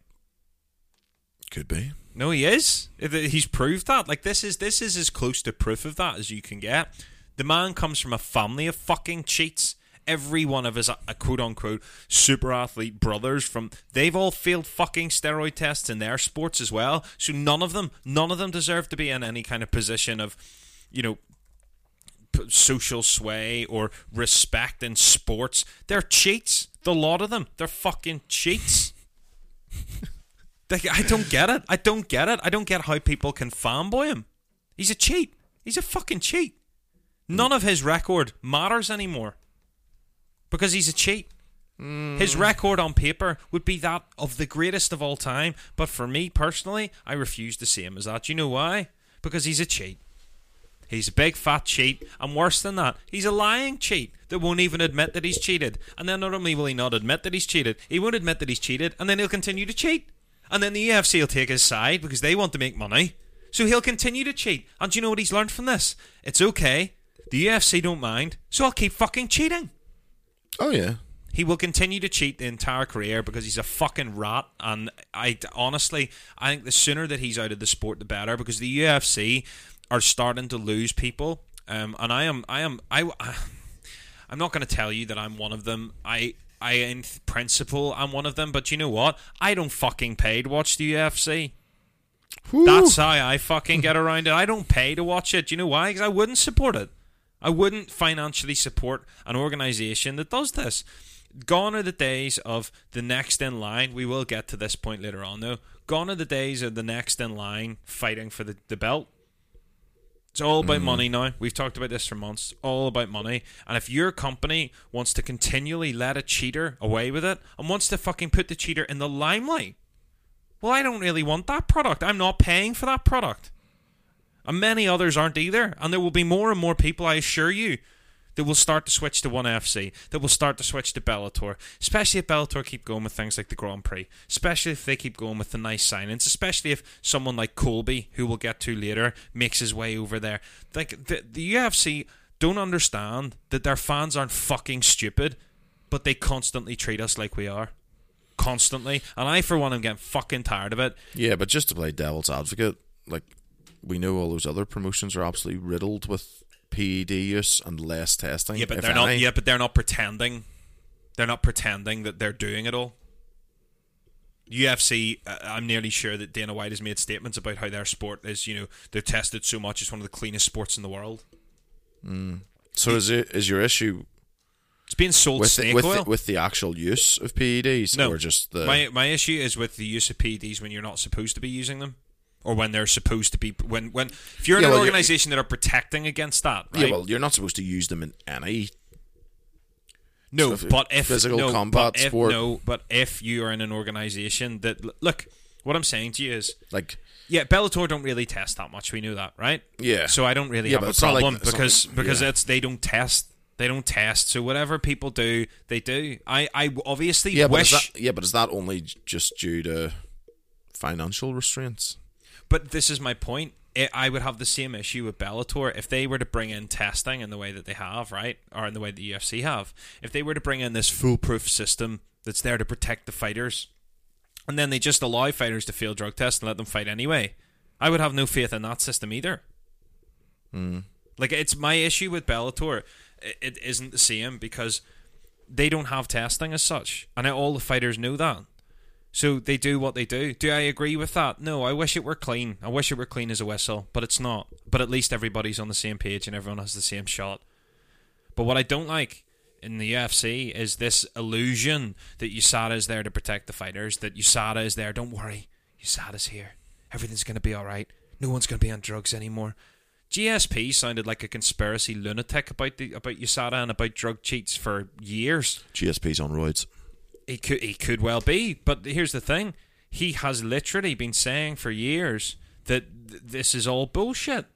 Could be. No, he is. He's proved that. Like this is this is as close to proof of that as you can get. The man comes from a family of fucking cheats. Every one of his uh, quote unquote super athlete brothers from they've all failed fucking steroid tests in their sports as well. So none of them, none of them deserve to be in any kind of position of, you know, p- social sway or respect in sports. They're cheats. The lot of them, they're fucking cheats. I don't get it. I don't get it. I don't get how people can fanboy him. He's a cheat. He's a fucking cheat. None of his record matters anymore because he's a cheat. His hmm. record on paper would be that of the greatest of all time, but for me personally, I refuse to see him as that. You know why? Because he's a cheat. He's a big fat cheat, and worse than that, he's a lying cheat that won't even admit that he's cheated. And then not only will he not admit that he's cheated, he won't admit that he's cheated, and then he'll continue to cheat. And then the UFC will take his side because they want to make money. So he'll continue to cheat. And do you know what he's learned from this? It's okay. The UFC don't mind, so I'll keep fucking cheating. Oh yeah. He will continue to cheat the entire career because he's a fucking rat. And I honestly, I think the sooner that he's out of the sport, the better. Because the UFC are starting to lose people. Um, and I am, I am, I, I'm not going to tell you that I'm one of them. I, I in principle, I'm one of them. But you know what? I don't fucking pay to watch the UFC. That's how I fucking get around it. I don't pay to watch it. You know why? Because I wouldn't support it. I wouldn't financially support an organization that does this. Gone are the days of the next in line. We will get to this point later on, though. Gone are the days of the next in line fighting for the, the belt. It's all about mm-hmm. money now. We've talked about this for months. All about money. And if your company wants to continually let a cheater away with it and wants to fucking put the cheater in the limelight, well, I don't really want that product. I'm not paying for that product. And many others aren't either. And there will be more and more people, I assure you, that will start to switch to ONE FC, that will start to switch to Bellator, especially if Bellator keep going with things like the Grand Prix, especially if they keep going with the nice signings, especially if someone like Colby, who we'll get to later, makes his way over there. Like the, the UFC don't understand that their fans aren't fucking stupid, but they constantly treat us like we are. Constantly. And I, for one, am getting fucking tired of it. Yeah, but just to play devil's advocate, like we know all those other promotions are absolutely riddled with PED use and less testing. Yeah, but they're not. Yeah, but they're not pretending. They're not pretending that they're doing it all. UFC, uh, I'm nearly sure that Dana White has made statements about how their sport is. You know, they're tested so much; it's one of the cleanest sports in the world. So is it is your issue It's being sold with the, with the, with the actual use of PEDs no, or just the my my issue is with the use of PEDs when you're not supposed to be using them, or when they're supposed to be. When when if you're in Yeah, an well, you're- organization that are protecting against that, right? yeah? Well, you're not supposed to use them in any. No, but if physical no, combat if, sport- No, but if you are in an organization that look, what I'm saying to you is, Like yeah, Bellator don't really test that much. We knew that, right? Yeah. So I don't really Yeah, have a not like- problem because like- because yeah. it's they don't test. They don't test. So whatever people do, they do. I I obviously yeah, but is that, yeah, but is that only just due to financial restraints? But this is my point. I I would have the same issue with Bellator if they were to bring in testing in the way that they have, right, or in the way the UFC have. If they were to bring in this foolproof system that's there to protect the fighters, and then they just allow fighters to fail drug tests and let them fight anyway, I would have no faith in that system either. Mm. Like it's my issue with Bellator. i- It isn't the same because they don't have testing as such, and all the fighters know that. So they do what they do. Do I agree with that? No, I wish it were clean. I wish it were clean as a whistle, but it's not. But at least everybody's on the same page and everyone has the same shot. But what I don't like in the UFC is this illusion that USADA is there to protect the fighters, that USADA is there. Don't worry, USADA's here. Everything's going to be all right. No one's going to be on drugs anymore. GSP sounded like a conspiracy lunatic about the about USADA and about drug cheats for years. GSP's on roids. He could he could well be, but here's the thing: he has literally been saying for years that th- this is all bullshit,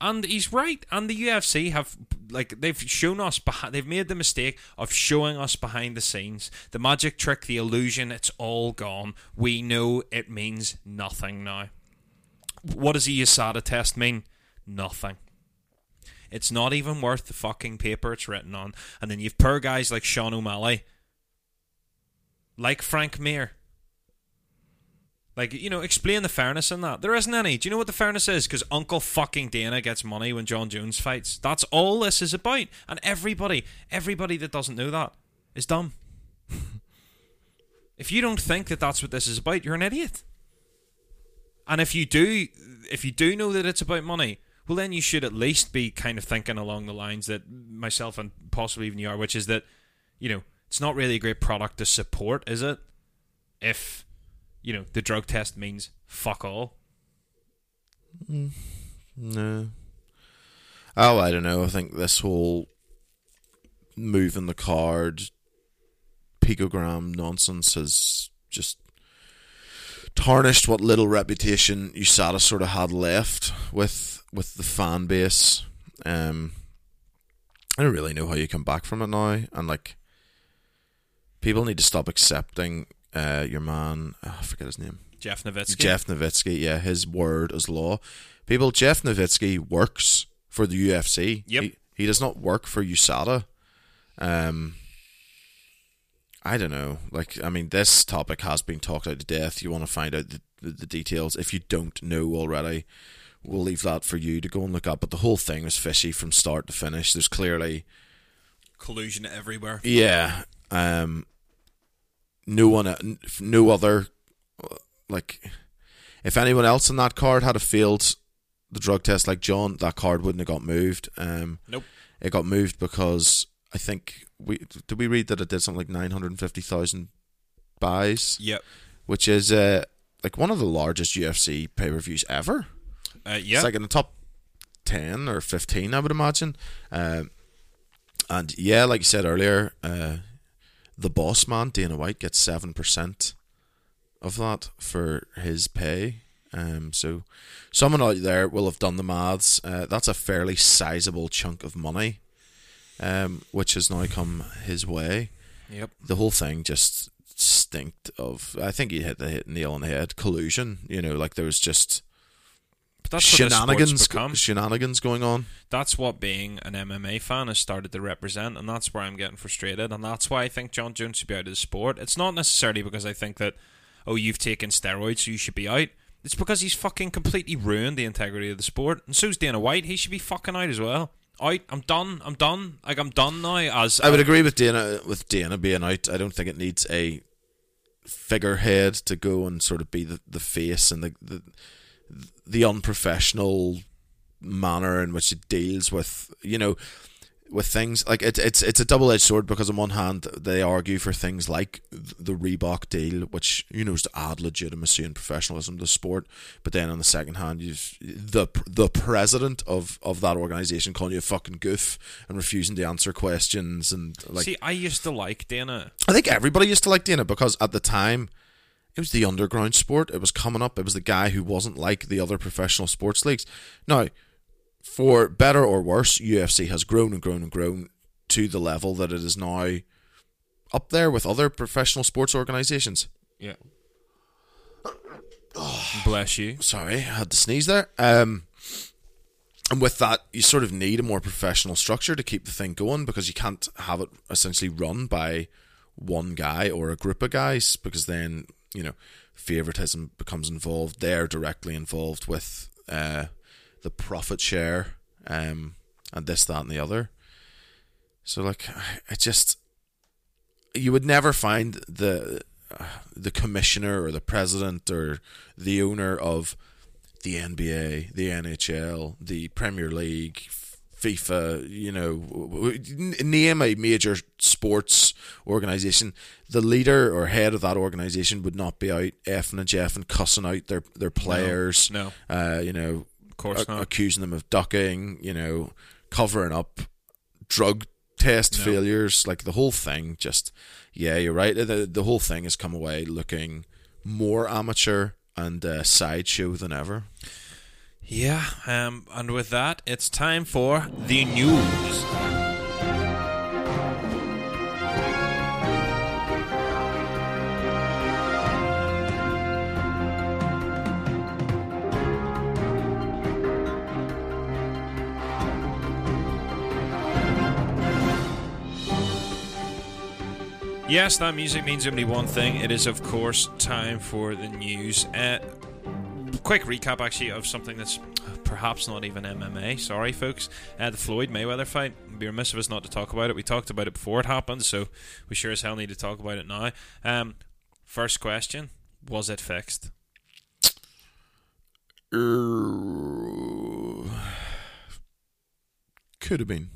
and he's right. And the UFC have like they've shown us behind. They've made the mistake of showing us behind the scenes the magic trick, the illusion. It's all gone. We know it means nothing now. What does a USADA test mean? Nothing. It's not even worth the fucking paper it's written on. And then you've poor guys like Sean O'Malley like Frank Mir. Like, you know, explain the fairness in that. There isn't any. Do you know what the fairness is? Because Uncle fucking Dana gets money when Jon Jones fights. That's all this is about. And everybody, everybody that doesn't know that is dumb. if you don't think that that's what this is about, you're an idiot. And if you do, if you do know that it's about money, well, then you should at least be kind of thinking along the lines that myself and possibly even you are, which is that, you know, it's not really a great product to support, is it? If you know the drug test means fuck all. No. Oh, I don't know. I think this whole moving the card, picogram nonsense has just tarnished what little reputation USADA sort of had left with with the fan base. Um, I don't really know how you come back from it now, and like people need to stop accepting uh, your man. oh, I forget his name. Jeff Novitzky. Jeff Novitzky, yeah, his word is law. People, Jeff Novitzky works for the UFC. Yep. He, he does not work for USADA. Um, I don't know. Like, I mean, this topic has been talked out to death. You want to find out the, the, the details. If you don't know already, we'll leave that for you to go and look up. But the whole thing was fishy from start to finish. There's clearly collusion everywhere. yeah. Um, no one, uh, no other, uh, like, if anyone else in that card had a failed the drug test like Jon, that card wouldn't have got moved. Um, Nope. It got moved because I think we did we read that it did something like nine hundred and fifty thousand buys, Yep. which is uh, like one of the largest UFC pay per views ever. Uh, yeah. It's like in the top 10 or 15, I would imagine. Um, and yeah, like you said earlier, uh, the boss man, Dana White, gets 7% of that for his pay. Um, so someone out there will have done the maths. Uh, that's a fairly sizable chunk of money, um, which has now come his way. yep. The whole thing just stinked of. I think he hit the hit nail on the head. Collusion. You know, like there was just But that's shenanigans shenanigans going on. that's what being an MMA fan has started to represent, and that's where I'm getting frustrated, and that's why I think Jon Jones should be out of the sport. It's not necessarily because I think that, oh, you've taken steroids, so you should be out. It's because he's fucking completely ruined the integrity of the sport, and so's Dana White. He should be fucking out as well. Out. I'm done. I'm done. Like I'm done now. As I would agree with Dana with Dana being out. I don't think it needs a figurehead to go and sort of be the, the face and the, the the unprofessional manner in which it deals with you know with things like it, it's it's a double edged sword because on one hand they argue for things like the Reebok deal, which you know is to add legitimacy and professionalism to the sport, but then on the second hand, you the the president of of that organization calling you a fucking goof and refusing to answer questions and like See, I used to like Dana. I think everybody used to like Dana because at the time it was the underground sport. It was coming up. It was the guy who wasn't like the other professional sports leagues. Now, for better or worse, UFC has grown and grown and grown to the level that it is now up there with other professional sports organizations. Yeah. Bless you. Sorry, I had to sneeze there. Um, and with that, you sort of need a more professional structure to keep the thing going because you can't have it essentially run by one guy or a group of guys because then you know favoritism becomes involved. They're directly involved with uh, the profit share um, and this, that, and the other. So like, it just you would never find the the commissioner or the president or the owner of the NBA, the NHL, the Premier League, FIFA, you know, name a major sports organization, the leader or head of that organization would not be out effing and jeffing, cussing out their their players. no. Uh, you know, Of course a- not. accusing them of ducking, you know, covering up drug test No. failures, like the whole thing. Just yeah, you're right. The the whole thing has come away looking more amateur and uh, sideshow than ever. Yeah, um, and with that, it's time for the news. Yes, that music means only one thing. It is, of course, time for the news. Uh, quick recap, actually, of something that's perhaps not even MMA. Sorry, folks. Uh, the Floyd Mayweather fight. It'd be remiss of us not to talk about it. We talked about it before it happened, so we sure as hell need to talk about it now. Um, first question: Was it fixed? Er, Could have been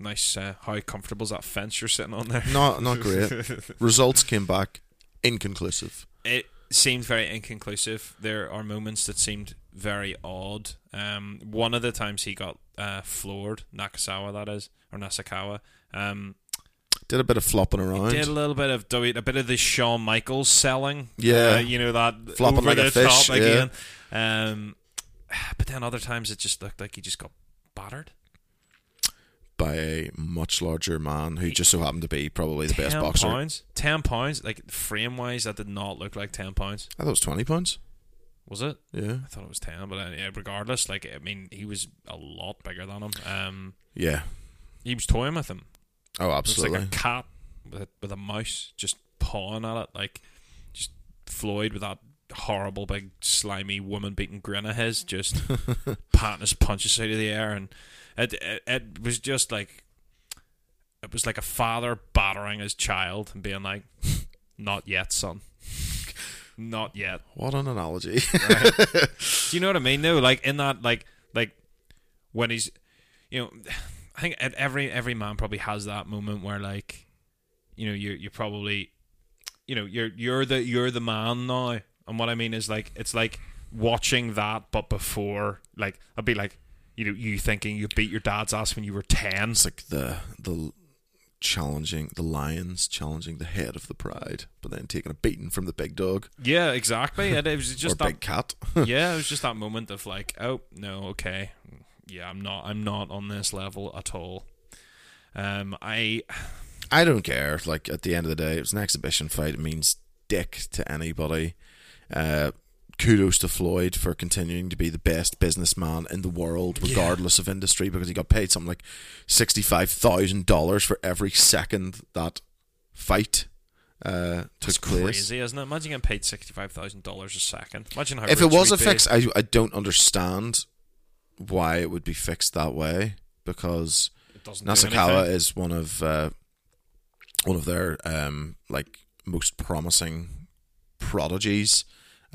Nice. Uh, how comfortable is that fence you're sitting on there? not not great. Results came back inconclusive. it seemed very inconclusive. There are moments that seemed very odd. Um, one of the times he got uh, floored, Nakasawa, that is, or Nasukawa. Um, Did a bit of flopping around. did a little bit of a bit of the Shawn Michaels selling. Yeah. uh, you know that Flopping over like a the fish, top again. Um, but then other times it just looked like he just got battered. By a much larger man who just so happened to be probably the best boxer. pounds. Ten pounds. Like frame wise, that did not look like ten pounds. I thought it was twenty pounds. Was it? Yeah, I thought it was ten, but uh, regardless, like I mean, he was a lot bigger than him. Um, yeah. he was toying with him. Oh, It was absolutely. like a cat with a, with a mouse just pawing at it, like just Floyd with that horrible big slimy woman beating grin of his, just patting his punches out of the air, and it, it it was just like it was like a father battering his child and being like, "Not yet, son." Not yet. what an analogy. Do you know what I mean? though? like in that, like, like when he's, you know, I think at every every man probably has that moment where, like, you know, you're you're probably, you know, you're you're the you're the man now, and what I mean is like it's like watching that, but before, like, I'd be like, you know, you thinking you beat your dad's ass when you were ten. it's like the the challenging the lions challenging the head of the pride, but then taking a beating from the big dog Yeah, exactly. And it was or just that big cat. yeah, it was just that moment of like, oh no, okay, yeah, I'm not, I'm not on this level at all. Um, I I don't care. Like at the end of the day, it was an exhibition fight. It means dick to anybody. Uh, kudos to Floyd for continuing to be the best businessman in the world, regardless of industry, because he got paid something like sixty-five thousand dollars for every second that fight uh, took it's place. crazy, isn't it? Imagine getting paid sixty five thousand dollars a second. Imagine how If it was a be. fix, I I don't understand why it would be fixed that way because Nasukawa is one of uh, one of their um, like most promising prodigies,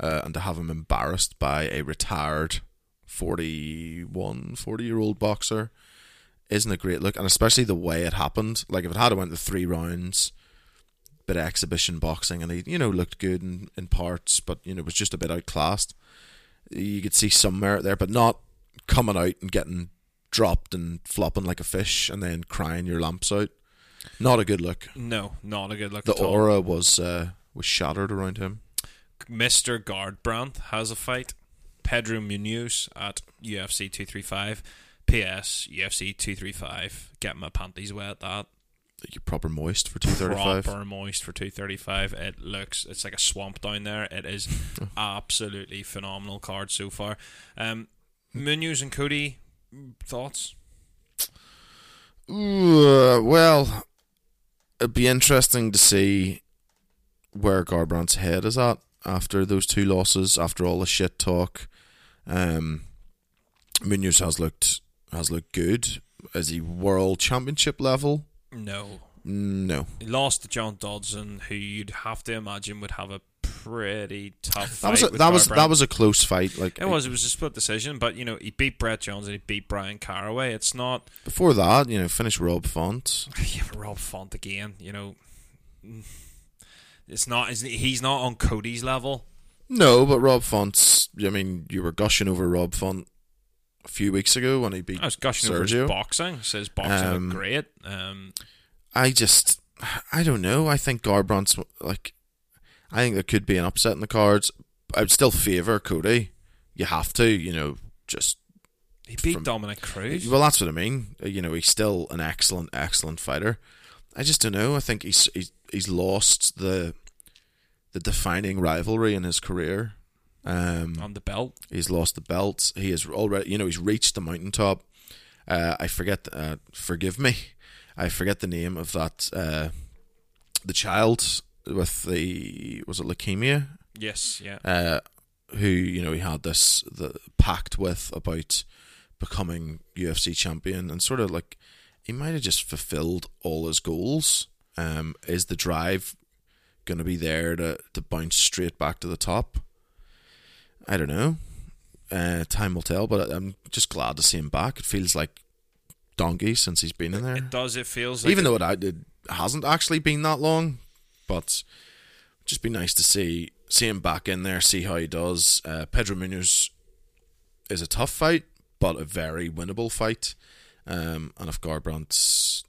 uh, and to have him embarrassed by a retired 41, 40 year old boxer isn't a great look, and especially the way it happened. Like if it had went the three rounds, bit of exhibition boxing, and he you know looked good in, in parts, but you know was just a bit outclassed. You could see some merit there, but not coming out and getting dropped and flopping like a fish and then crying your lamps out. Not a good look. No, not a good look. The aura was uh, was shattered around him. Mr. Garbrandt has a fight. Pedro Munhoz at UFC 235. PS UFC 235. Get my panties wet. That You're proper moist for two thirty five. proper moist for 235. It looks it's like a swamp down there. It is absolutely phenomenal card so far. Um, Munhoz and Cody thoughts. Well, it'd be interesting to see where Garbrandt's head is at after those two losses, after all the shit talk. Um, Munhoz has looked has looked good. Is he world championship level? No, No, He lost to John Dodson, who you'd have to imagine would have a pretty tough fight. that was a, that was that was a close fight. Like It was. It was a split decision, but you know he beat Brett Johns and he beat Bryan Caraway. It's not. before that, you know, finished Rob Font. Yeah, Rob Font again. You know, it's not. He's not on Cody's level. No, but Rob Font's. I mean, you were gushing over Rob Font a few weeks ago when he beat I was gushing over Sergio. his boxing. Says boxing Um, great. Um, I just, I don't know. I think Garbrandt's like, I think there could be an upset in the cards. I'd still favour Cody. You have to, you know, just he beat from- Dominick Cruz. well, that's what I mean. You know, he's still an excellent, excellent fighter. I just don't know. I think he's he's he's lost the the defining rivalry in his career. Um, on the belt. He's lost the belt. He has already, you know, he's reached the mountaintop. Uh, I forget. Uh, forgive me. I forget the name of that. Uh, the child with the was it leukemia? Yes, yeah. Uh, who you know he had this the pact with about becoming UFC champion and sort of like he might have just fulfilled all his goals. Um, is the drive going to be there to to bounce straight back to the top? I don't know. Uh, time will tell, but I'm just glad to see him back. It feels like donkey since he's been in there. It does. It feels like Even though it, it hasn't actually been that long, but just be nice to see see him back in there, see how he does. Uh, Pedro Munhoz is a tough fight, but a very winnable fight. Um, and if Garbrandt's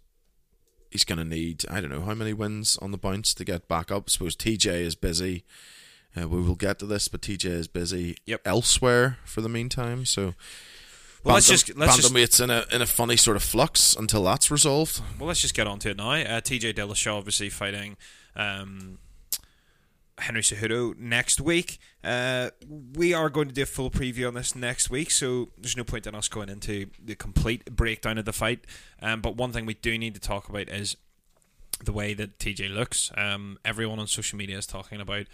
he's going to need I don't know how many wins on the bounce to get back up. I suppose TJ is busy. Uh, we will get to this, but TJ is busy Yep. elsewhere for the meantime. So, Well, let's just- let's just- bantamweight's in a in a funny sort of flux until that's resolved. Well, let's just get on to it now. Uh, TJ Dillashaw obviously fighting um, Henry Cejudo next week. Uh, we are going to do a full preview on this next week, so there's no point in us going into the complete breakdown of the fight. Um, but one thing we do need to talk about is the way that TJ looks. Um, everyone on social media is talking about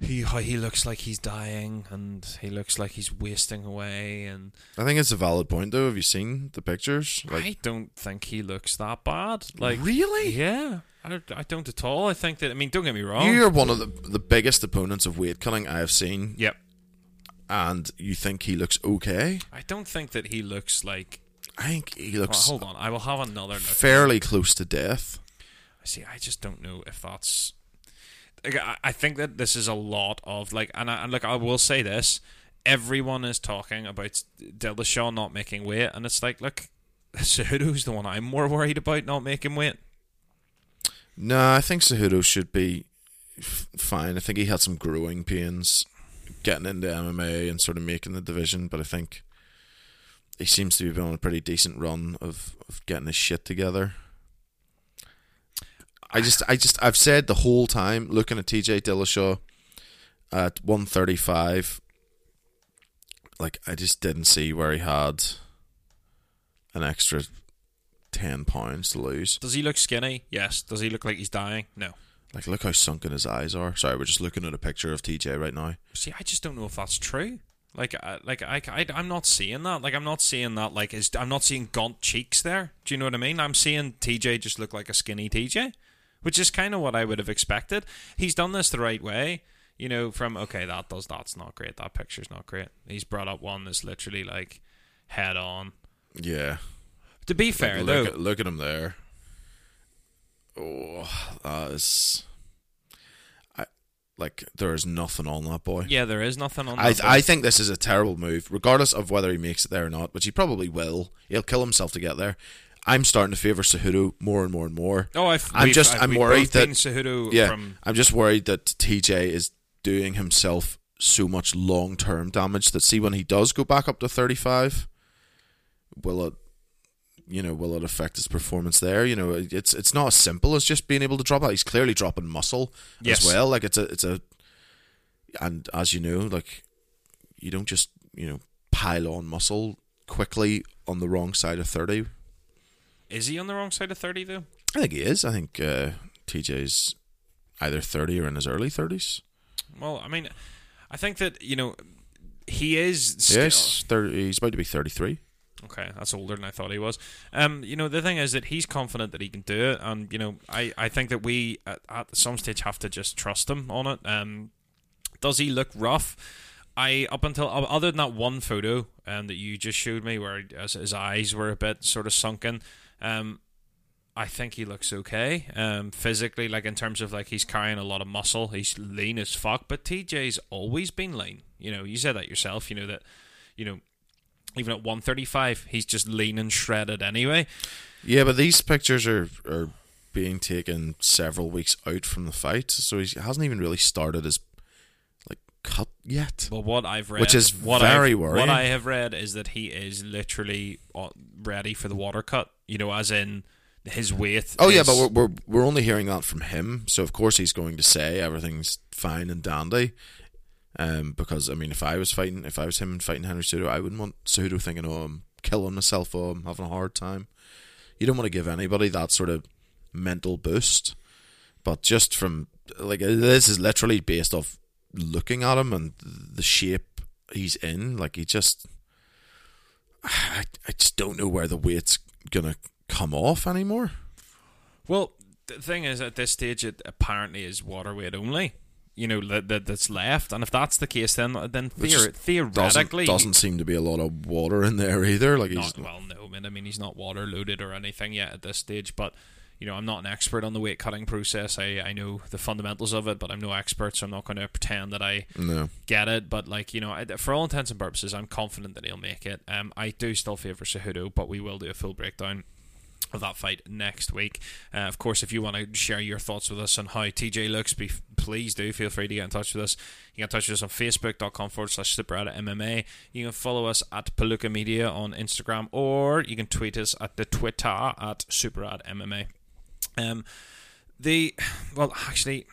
he he looks like he's dying and he looks like he's wasting away and I think it's a valid point, though. Have you seen the pictures? Like, I don't think he looks that bad. Like Really? Yeah, I don't. I don't at all. I think that. I mean, don't get me wrong. you're one of the the biggest opponents of weight cutting I have seen, Yep. and you think he looks okay? I don't think that he looks like. I think he looks hold on, I will have another look. fairly close to death. I see, I just don't know if that's. I think that this is a lot of like, and I and look, I will say this: everyone is talking about Dillashaw not making weight, and it's like, look, Cejudo's the one I'm more worried about not making weight. No, I think Cejudo should be f- fine. I think he had some growing pains getting into MMA and sort of making the division, but I think he seems to be on a pretty decent run of, of getting his shit together. I just, I just, I've said the whole time looking at TJ Dillashaw at one thirty five, like I just didn't see where he had an extra ten pounds to lose. Does he look skinny? Yes. Does he look like he's dying? No. Like, look how sunken his eyes are. Sorry, we're just looking at a picture of TJ right now. See, I just don't know if that's true. Like, I, like I, I, I'm not seeing that. Like, I'm not seeing that. Like, is I'm not seeing gaunt cheeks there. Do you know what I mean? I'm seeing TJ just look like a skinny TJ, which is kind of what I would have expected. He's done this the right way. You know, from okay, that does that's not great. That picture's not great. He's brought up one that's literally like head on. Yeah. To be fair look, though, at, look at him there. Oh, that is. I like there is nothing on that boy. yeah, there is nothing on. I that I think this is a terrible move, regardless of whether he makes it there or not. Which he probably will. He'll kill himself to get there. I'm starting to favor Cejudo more and more and more. Oh, I've, I'm just I've- I'm worried that Cejudo yeah, from I'm just worried that TJ is doing himself so much long term damage that see when he does go back up to 35, will it, you know, will it affect his performance there? You know, it's it's not as simple as just being able to drop out. He's clearly dropping muscle Yes. as well. Like it's a it's a, and as you know, like you don't just you know pile on muscle quickly on the wrong side of 30. Is he on the wrong side of thirty though? I think he is. I think uh, TJ's either 30 or in his early 30s. Well, I mean, I think that you know he is. sti- Yes, 30, he's about to be 33. Okay, that's older than I thought he was. Um, you know, the thing is that he's confident that he can do it, and you know, I, I think that we at, at some stage have to just trust him on it. Um, does he look rough? I up until uh, other than that one photo um, that you just showed me, where his, his eyes were a bit sort of sunken. Um, I think he looks okay. Um, physically, like in terms of like he's carrying a lot of muscle, he's lean as fuck. But TJ's always been lean. You know, you said that yourself. You know that, you know, even at one thirty five, he's just lean and shredded anyway. Yeah, but these pictures are are being taken several weeks out from the fight, so he hasn't even really started his cut yet. Well, what I've read, Which is what very I've, worrying. What I have read is that he is literally uh, ready for the water cut. You know, as in his weight. Oh yeah, but we're, we're we're only hearing that from him, so of course he's going to say everything's fine and dandy. Um, because I mean, if I was fighting, if I was him fighting Henry Cejudo, I wouldn't want Cejudo thinking, "Oh, I'm killing myself. Oh, I'm having a hard time." You don't want to give anybody that sort of mental boost. But just from like this is literally based off looking at him and the shape he's in. Like he just, I, I just don't know where the weight's gonna come off anymore. Well, the thing is, at this stage, it apparently is water weight only. You know that, that that's left, and if that's the case, then then theor- theoretically, doesn't, doesn't seem to be a lot of water in there either. Like he's not well. No, man. I mean, he's not water loaded or anything yet at this stage. But you know, I'm not an expert on the weight cutting process. I I know the fundamentals of it, but I'm no expert, so I'm not going to pretend that I no. get it. But like you know, I, for all intents and purposes, I'm confident that he'll make it. Um, I do still favour Cejudo, but we will do a full breakdown of that fight next week. Uh, of course, if you want to share your thoughts with us on how TJ looks, be, please do feel free to get in touch with us. You can get in touch with us on facebook.com forward slash MMA. You can follow us at Palooka Media on Instagram, or you can tweet us at the Twitter at Super Rad MMA. Um, the well, actually,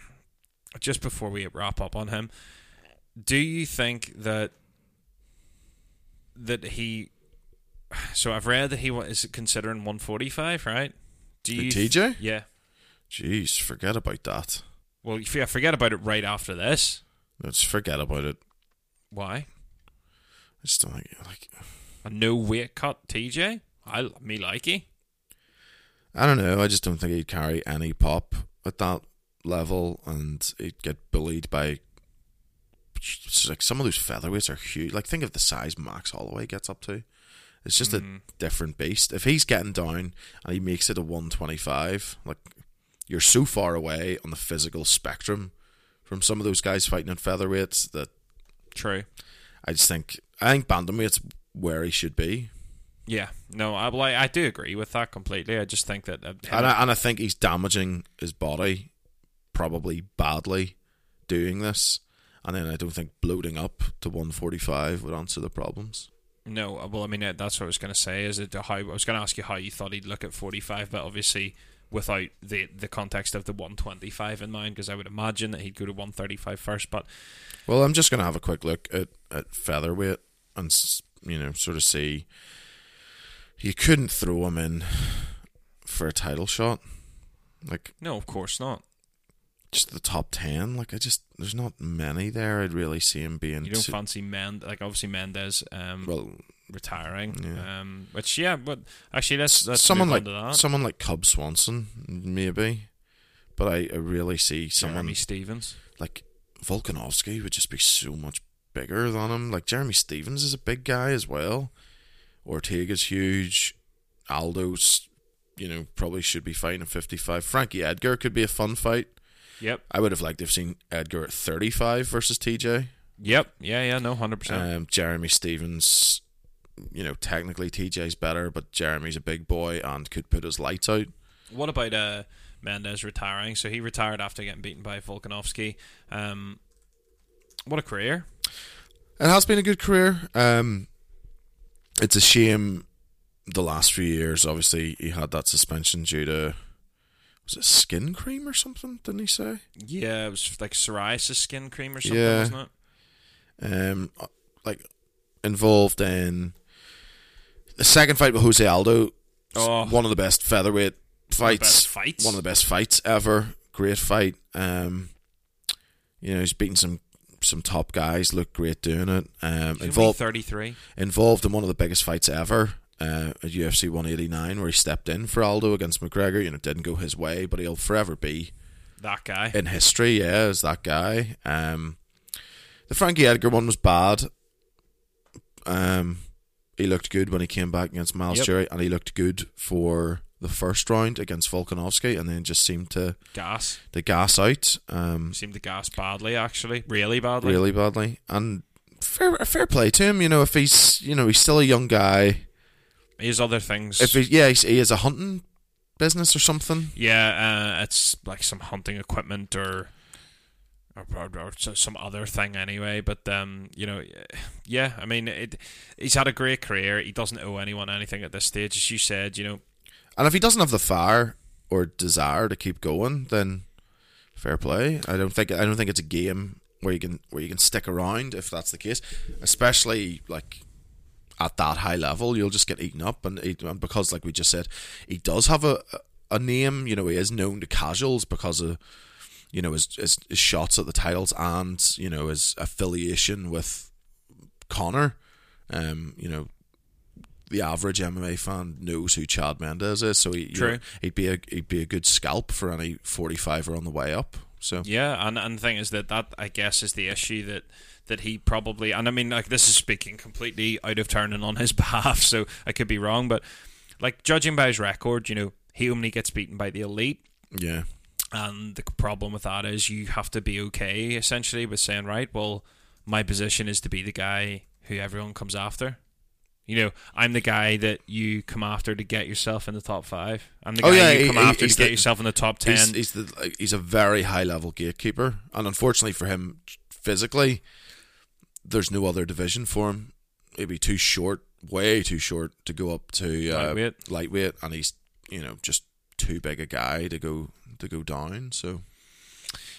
just before we wrap up on him, do you think that that he? So I've read that he is considering 145, right? Do you TJ? Yeah. Jeez, forget about that. Well, if you forget about it right after this. Let's forget about it. Why? I just don't think like A no weight cut TJ? I me likey. I don't know. I just don't think he'd carry any pop at that level, and he'd get bullied by. Like some of those featherweights are huge. Like think of the size Max Holloway gets up to. It's just a mm-hmm. different beast. If he's getting down and he makes it a one twenty five, like you're so far away on the physical spectrum from some of those guys fighting at featherweights that True. I just think I think bantamweight's where he should be, Yeah. No, I well, I, do agree with that completely. I just think that uh, and I, and I think he's damaging his body probably badly doing this. And then I don't think bloating up to 145 would answer the problems. No, uh, well, I mean uh, that's what I was going to say. Is it how I was going to ask you how you thought he'd look at forty-five, but obviously without the the context of the one twenty-five in mind, because I would imagine that he'd go to 135 first. But Well, I'm just going to have a quick look at, at featherweight and, you know, sort of see. You couldn't throw him in for a title shot. Like, no, of course not. just the top 10. Like, I just, there's not many there I'd really see him being. You don't too- fancy Mend like obviously Mendes um, well, retiring, Yeah. um, which yeah, but actually let's, let's someone like someone like Cub Swanson, maybe. But I, I really see someone Jeremy Stephens. like Volkanovski would just be so much bigger than him. Like Jeremy Stephens is a big guy as well. Ortega's huge. Aldo's, you know, probably should be fighting at 55. Frankie Edgar could be a fun fight. Yep. I would have liked to have seen Edgar at 35 versus TJ. Yep. Yeah. Yeah. No. Hundred percent. Um, Jeremy Stephens, you know, technically TJ's better, but Jeremy's a big boy and could put his lights out. What about uh, Mendes retiring? So he retired after getting beaten by Volkanovski. Um, what a career! It has been a good career. Um, it's a shame the last few years. Obviously, he had that suspension due to was it skin cream or something? Didn't he say? Yeah, it was like psoriasis skin cream or something, Yeah. wasn't it? Um, like involved in the second fight with Jose Aldo. Oh. one of the best featherweight fights. best fights. One of the best fights ever. Great fight. Um, you know, he's beaten some some top guys. Looked great doing it. Um, involved thirty-three. involved in one of the biggest fights ever uh, at UFC 189 where he stepped in for Aldo against McGregor. You know, didn't go his way, but he'll forever be That guy. in history. Yeah, as that guy. Um, the Frankie Edgar one was bad. Um, he looked good when he came back against Myles Yep. Jury, and he looked good for the first round against Volkanovski, and then just seemed to gas. the gas out. Um, Seemed to gas badly, actually. Really badly. really badly. And fair fair play to him. You know, if he's you know he's still a young guy. he has other things. If he, yeah, he's, he has a hunting business or something. Yeah, uh, it's like some hunting equipment or or, or, or some other thing anyway. But um, you know, yeah, I mean, it, he's had a great career. He doesn't owe anyone anything at this stage, as you said. You know, And if he doesn't have the fire or desire to keep going, then fair play. I don't think I don't think it's a game where you can where you can stick around if that's the case. Especially like at that high level, you'll just get eaten up, and, and because like we just said, he does have a a name. You know, he is known to casuals because of you know his, his, his shots at the titles and you know his affiliation with Conor. Um, you know, the average MMA fan knows who Chad Mendes is, so he, you True. know, he'd be a he'd be a good scalp for any forty fiver on the way up. So Yeah, and and the thing is that that I guess is the issue that that he probably and I mean like this is speaking completely out of turn and on his behalf, so I could be wrong, but like judging by his record, you know, he only gets beaten by the elite. yeah, And the problem with that is you have to be okay essentially with saying, right, well, my position is to be the guy who everyone comes after. You know, I'm the guy that you come after to get yourself in the top five. I'm the guy Oh, yeah, you come he- after to he's get yourself in the top ten. he's he's the he's a very high level gatekeeper, and unfortunately for him, physically, there's no other division for him. It'd be too short, way too short to go up to uh, Lightweight. lightweight, and he's you know just too big a guy to go to go down. So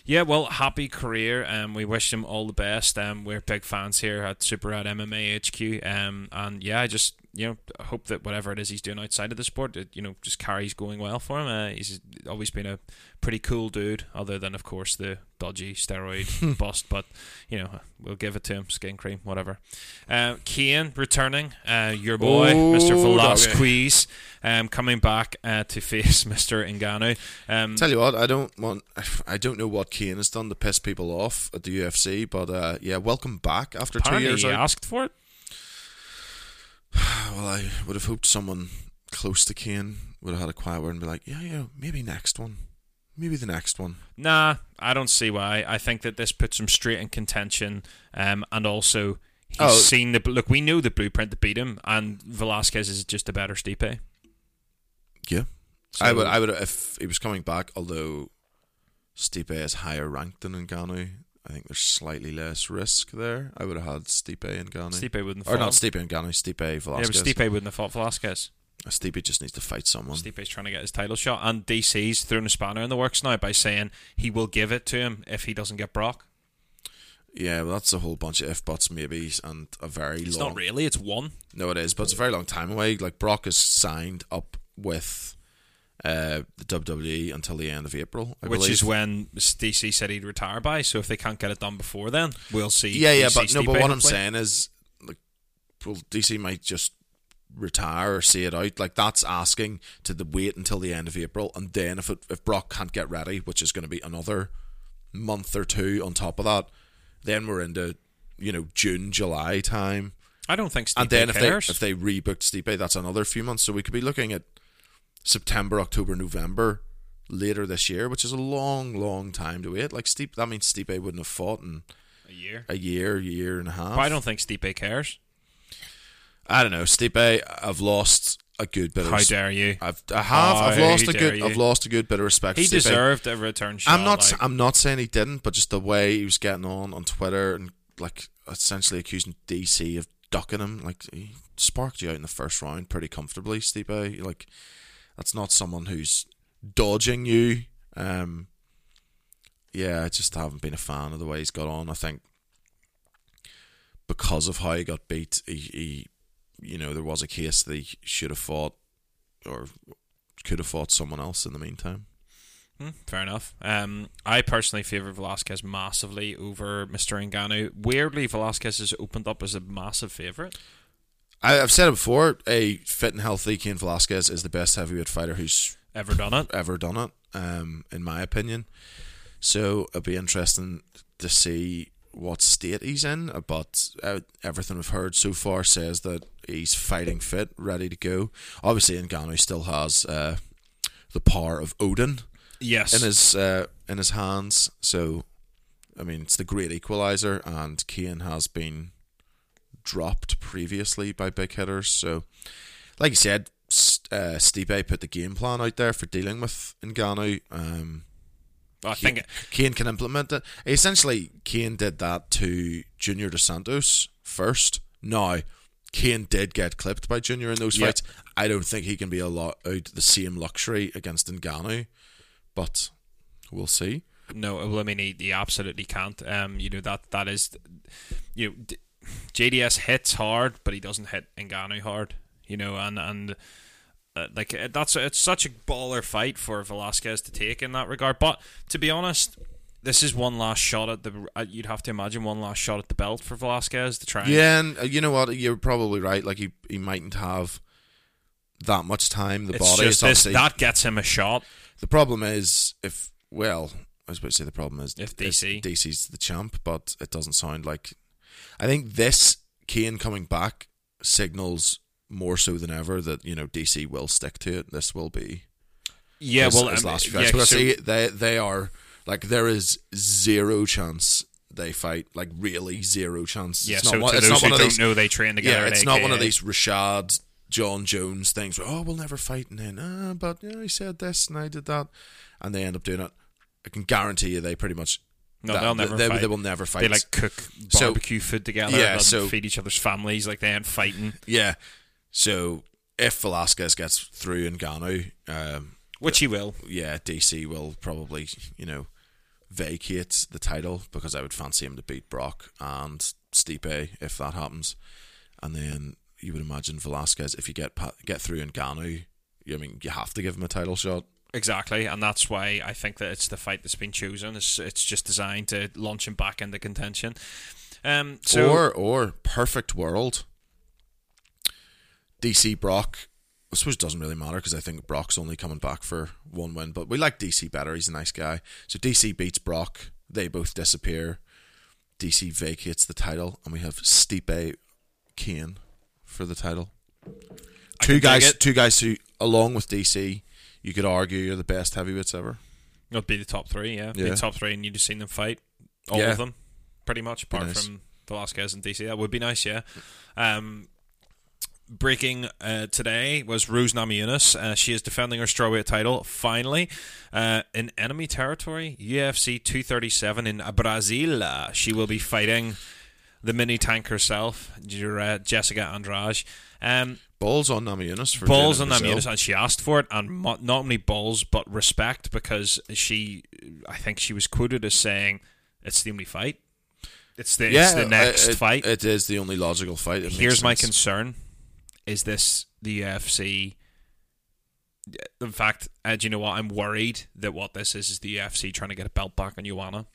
Yeah, well, happy career. Um, we wish him all the best. Um, we're big fans here at Super Rad MMA HQ. Um, and yeah, I just you know hope that whatever it is he's doing outside of the sport, it, you know, just carries going well for him. Uh, he's always been a pretty cool dude, other than of course the dodgy steroid bust. But you know, we'll give it to him. Skin cream, whatever. Uh, Cain returning. Uh, your boy, Oh, Mr. Velasquez, um, coming back uh, to face Mr. Ngannou. Um, Tell you what, I don't want. I don't know what Cain has done to piss people off at the UFC, but uh, yeah, welcome back after two years he out. asked for it. Well, I would have hoped someone close to Cain would have had a quiet word and be like, yeah, yeah, maybe next one, maybe the next one. Nah, I don't see why. I think that this puts him straight in contention, um, and also he's Oh. seen the look. We knew the blueprint to beat him, and Velasquez is just a better Stipe. Yeah, So- I would. I would if he was coming back. Although Stipe is higher ranked than Ngannou, I think there's slightly less risk there. I would have had Stipe and Ngannou. Stipe wouldn't or not Stipe and Ngannou, Stipe yeah, but Stipe wouldn't have fought Velasquez. Uh, Stipe just needs to fight someone. Stipe's trying to get his title shot, and DC's thrown a spanner in the works now by saying he will give it to him if he doesn't get Brock. Yeah, well, that's a whole bunch of if buts, maybes, and a very It's long. not really. It's one. No, it is, but it's a very long time away. Like Brock is signed up with uh, the WWE until the end of April, I which believe. is when DC said he'd retire by. So if they can't get it done before then, we'll see. yeah, yeah, we'll but no, but what I'm hopefully. saying is, like, well, DC might just retire or see it out. Like that's asking to the wait until the end of April, and then if it, if Brock can't get ready, which is going to be another month or two on top of that, then we're into you know June, July time. I don't think Stipe and then if cares. they if they rebooked Stipe, that's another few months. So we could be looking at September, October, November later this year, which is a long, long time to wait. Like Stipe, that means Stipe wouldn't have fought in a year. a year, year and a half. But I don't think Stipe cares. I don't know. Stipe, I've lost a good bit. Of respect. How of dare you? I've, I have. Oh, I've lost a good. You? I've lost a good bit of respect. He deserved a return shot. I'm not. like- I'm not saying he didn't, but just the way he was getting on on Twitter and like essentially accusing DC of ducking him. Like he sparked you out in the first round pretty comfortably, Stipe. Like that's not someone who's dodging you. Um, yeah, I just haven't been a fan of the way he's got on. I think because of how he got beat, he, he you know, there was a case that he should have fought or could have fought someone else in the meantime. Hmm, fair enough. Um, I personally favour Velasquez massively over Mr. Ngannou. Weirdly, Velasquez has opened up as a massive favourite. I, I've said it before. A fit and healthy Cain Velasquez is the best heavyweight fighter who's Ever done it? ever done it, um, in my opinion. So it'll be interesting to see what state he's in. But uh, everything we've heard so far says that he's fighting fit, ready to go. Obviously, Ngannou still has uh, the power of Odin Yes. in his uh, in his hands. So, I mean, it's the great equalizer, and Cain has been dropped previously by big hitters. So, like you said, uh, Stipe put the game plan out there for dealing with Ngannou. Um, I think Cain can implement it. Essentially, Cain did that to Junior Dos Santos first. Now, Cain did get clipped by Junior in those Yeah. fights. I don't think he can be allowed the same luxury against Ngannou, but we'll see. No, well, I mean, he, he absolutely can't. Um, you know that that is, you know, JDS hits hard, but he doesn't hit Ngannou hard. You know, and and uh, like that's it's such a baller fight for Velasquez to take in that regard. But to be honest, this is one last shot at the. Uh, you'd have to imagine one last shot at the belt for Velasquez to try. And, Yeah, and uh, you know what? You're probably right. Like he, he mightn't have that much time. The it's body just this that gets him a shot. the problem is if well, I was about to say the problem is If DC. DC's the champ, but it doesn't sound like. I think this Cain coming back signals more so than ever that you know DC will stick to it. This will be Yeah, his, well, his um, last few yeah. Because so- see, they they are like there is zero chance they fight. Like really zero chance. yeah. it's So not one, to it's those not one of don't these. know, they train together. Yeah, it's not one of these Rashad Jon Jones things where oh we'll never fight and then ah but yeah he said this and I did that and they end up doing it. I can guarantee you they pretty much No, that- they'll never they, fight. they will never fight. They like cook So- barbecue food together Yeah, and so- feed each other's families like they ain't fighting. yeah. So if Velasquez gets through Ngannou, um, Which he will. yeah, DC will probably you know vacate the title because I would fancy him to beat Brock and Stipe if that happens, and then you would imagine Velasquez if you get get through Ngannou, you I mean you have to give him a title shot. Exactly, and that's why I think that it's the fight that's been chosen. It's, it's just designed to launch him back into contention. Um, so or or perfect world. DC Brock, I suppose it doesn't really matter because I think Brock's only coming back for one win, but we like DC better. He's a nice guy. So DC beats Brock. They both disappear. DC vacates the title, and we have Stipe Cain for the title. I Two guys, two guys who, along with DC, you could argue you're the best heavyweights ever. it'll be the top three. Yeah, Be the top three, and you'd have seen them fight all Yeah. of them, pretty much, apart nice. from Velasquez and DC. That would be nice. Yeah. Um, breaking uh, today was Rose Namajunas. Uh, she is defending her strawweight title finally uh, in enemy territory, UFC 237 in Brazil. Uh, she will be fighting the mini tank herself, uh, Jessica Andrade. Um, Balls on Namajunas for balls on Namajunas, and she asked for it, and not only balls but respect because she, I think she was quoted as saying, "It's the only fight. It's the it's the uh, next it- fight." It is the only logical fight. It Here's my concern: is this the UFC? In fact, uh, do you know what? I'm worried that what this is is the UFC trying to get a belt back on Joanna.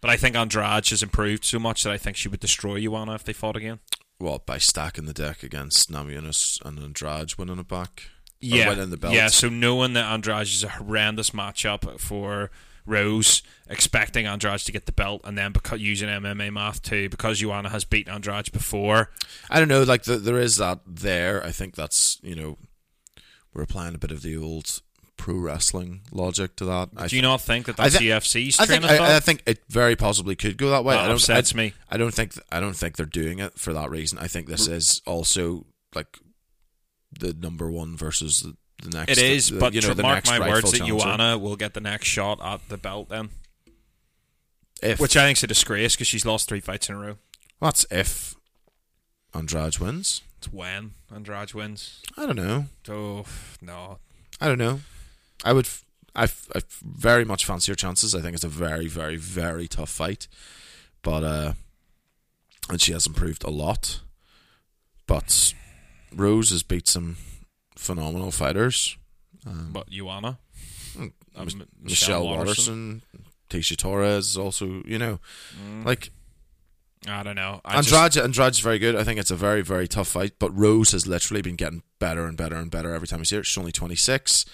But I think Andrade has improved so much that I think she would destroy Joanna if they fought again. What by stacking the deck against Namajunas and Andrade winning it back? Yeah, winning the belt. yeah. So knowing that Andrade is a horrendous matchup for Rose, expecting Andrade to get the belt, and then because using MMA math too, because Joanna has beaten Andrade before. I don't know. Like the, there is that there. I think that's you know we're applying a bit of the old pro wrestling logic to that. I Do you thi- not think that I that's thi- UFC's I train think? I, I think it very possibly could go that way. That I don't. upsets I, me. I don't think. I don't think they're doing it for that reason. I think this is also like the number one versus the, the next. It is, the- but you know, the mark next my words that. Joanna will get the next shot at the belt then, if, which I think is a disgrace because she's lost three fights in a row. that's if Andrade wins. It's when Andrade wins. I don't know. Oh no, I don't know. I would. I, I very much fancy your chances. I think it's a very, very, very tough fight, but uh, and she has improved a lot. But Rose has beat some phenomenal fighters. Um, but Joanna, Mm, um, Mich- Michelle Michelle Waterson. Tecia Torres, also you know, Mm. like I don't know. I just- Andrade Andrade's very good. I think it's a very very tough fight. But Rose has literally been getting better and better and better every time he's here. She's only twenty six.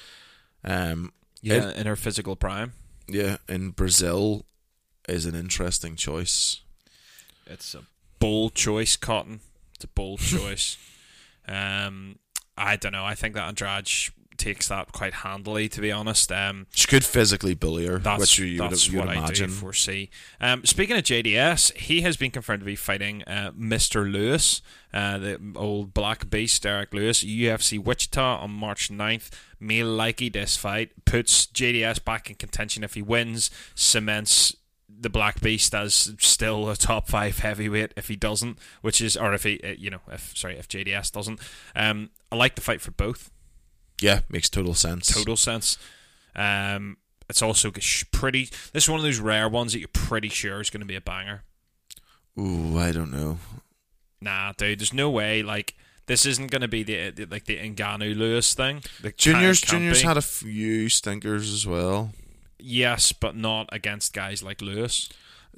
Um, yeah, it- in her physical prime. yeah, in Brazil is an interesting choice. It's a bold choice, Cotton. It's a bold choice. Um, I don't know. I think that Andrade takes that quite handily, to be honest. Um, She could physically bully her, That's, which you, that's you would what I do foresee. Um, speaking of JDS, he has been confirmed to be fighting uh, Mr. Lewis, uh, the old black beast, Derrick Lewis, UFC Wichita on March 9th. Me likey this fight puts JDS back in contention if he wins, cements the black beast as still a top five heavyweight if he doesn't, which is or if he uh, you know if sorry if JDS doesn't. Um, I like the fight for both Yeah, makes total sense. total sense. Um, it's also pretty. This is one of those rare ones that you're pretty sure is going to be a banger. Ooh, I don't know. Nah, dude, there's no way. Like this isn't going to be the, the like the Ngannou Lewis thing. The Juniors, Juniors be. had a few stinkers as well. yes, but not against guys like Lewis.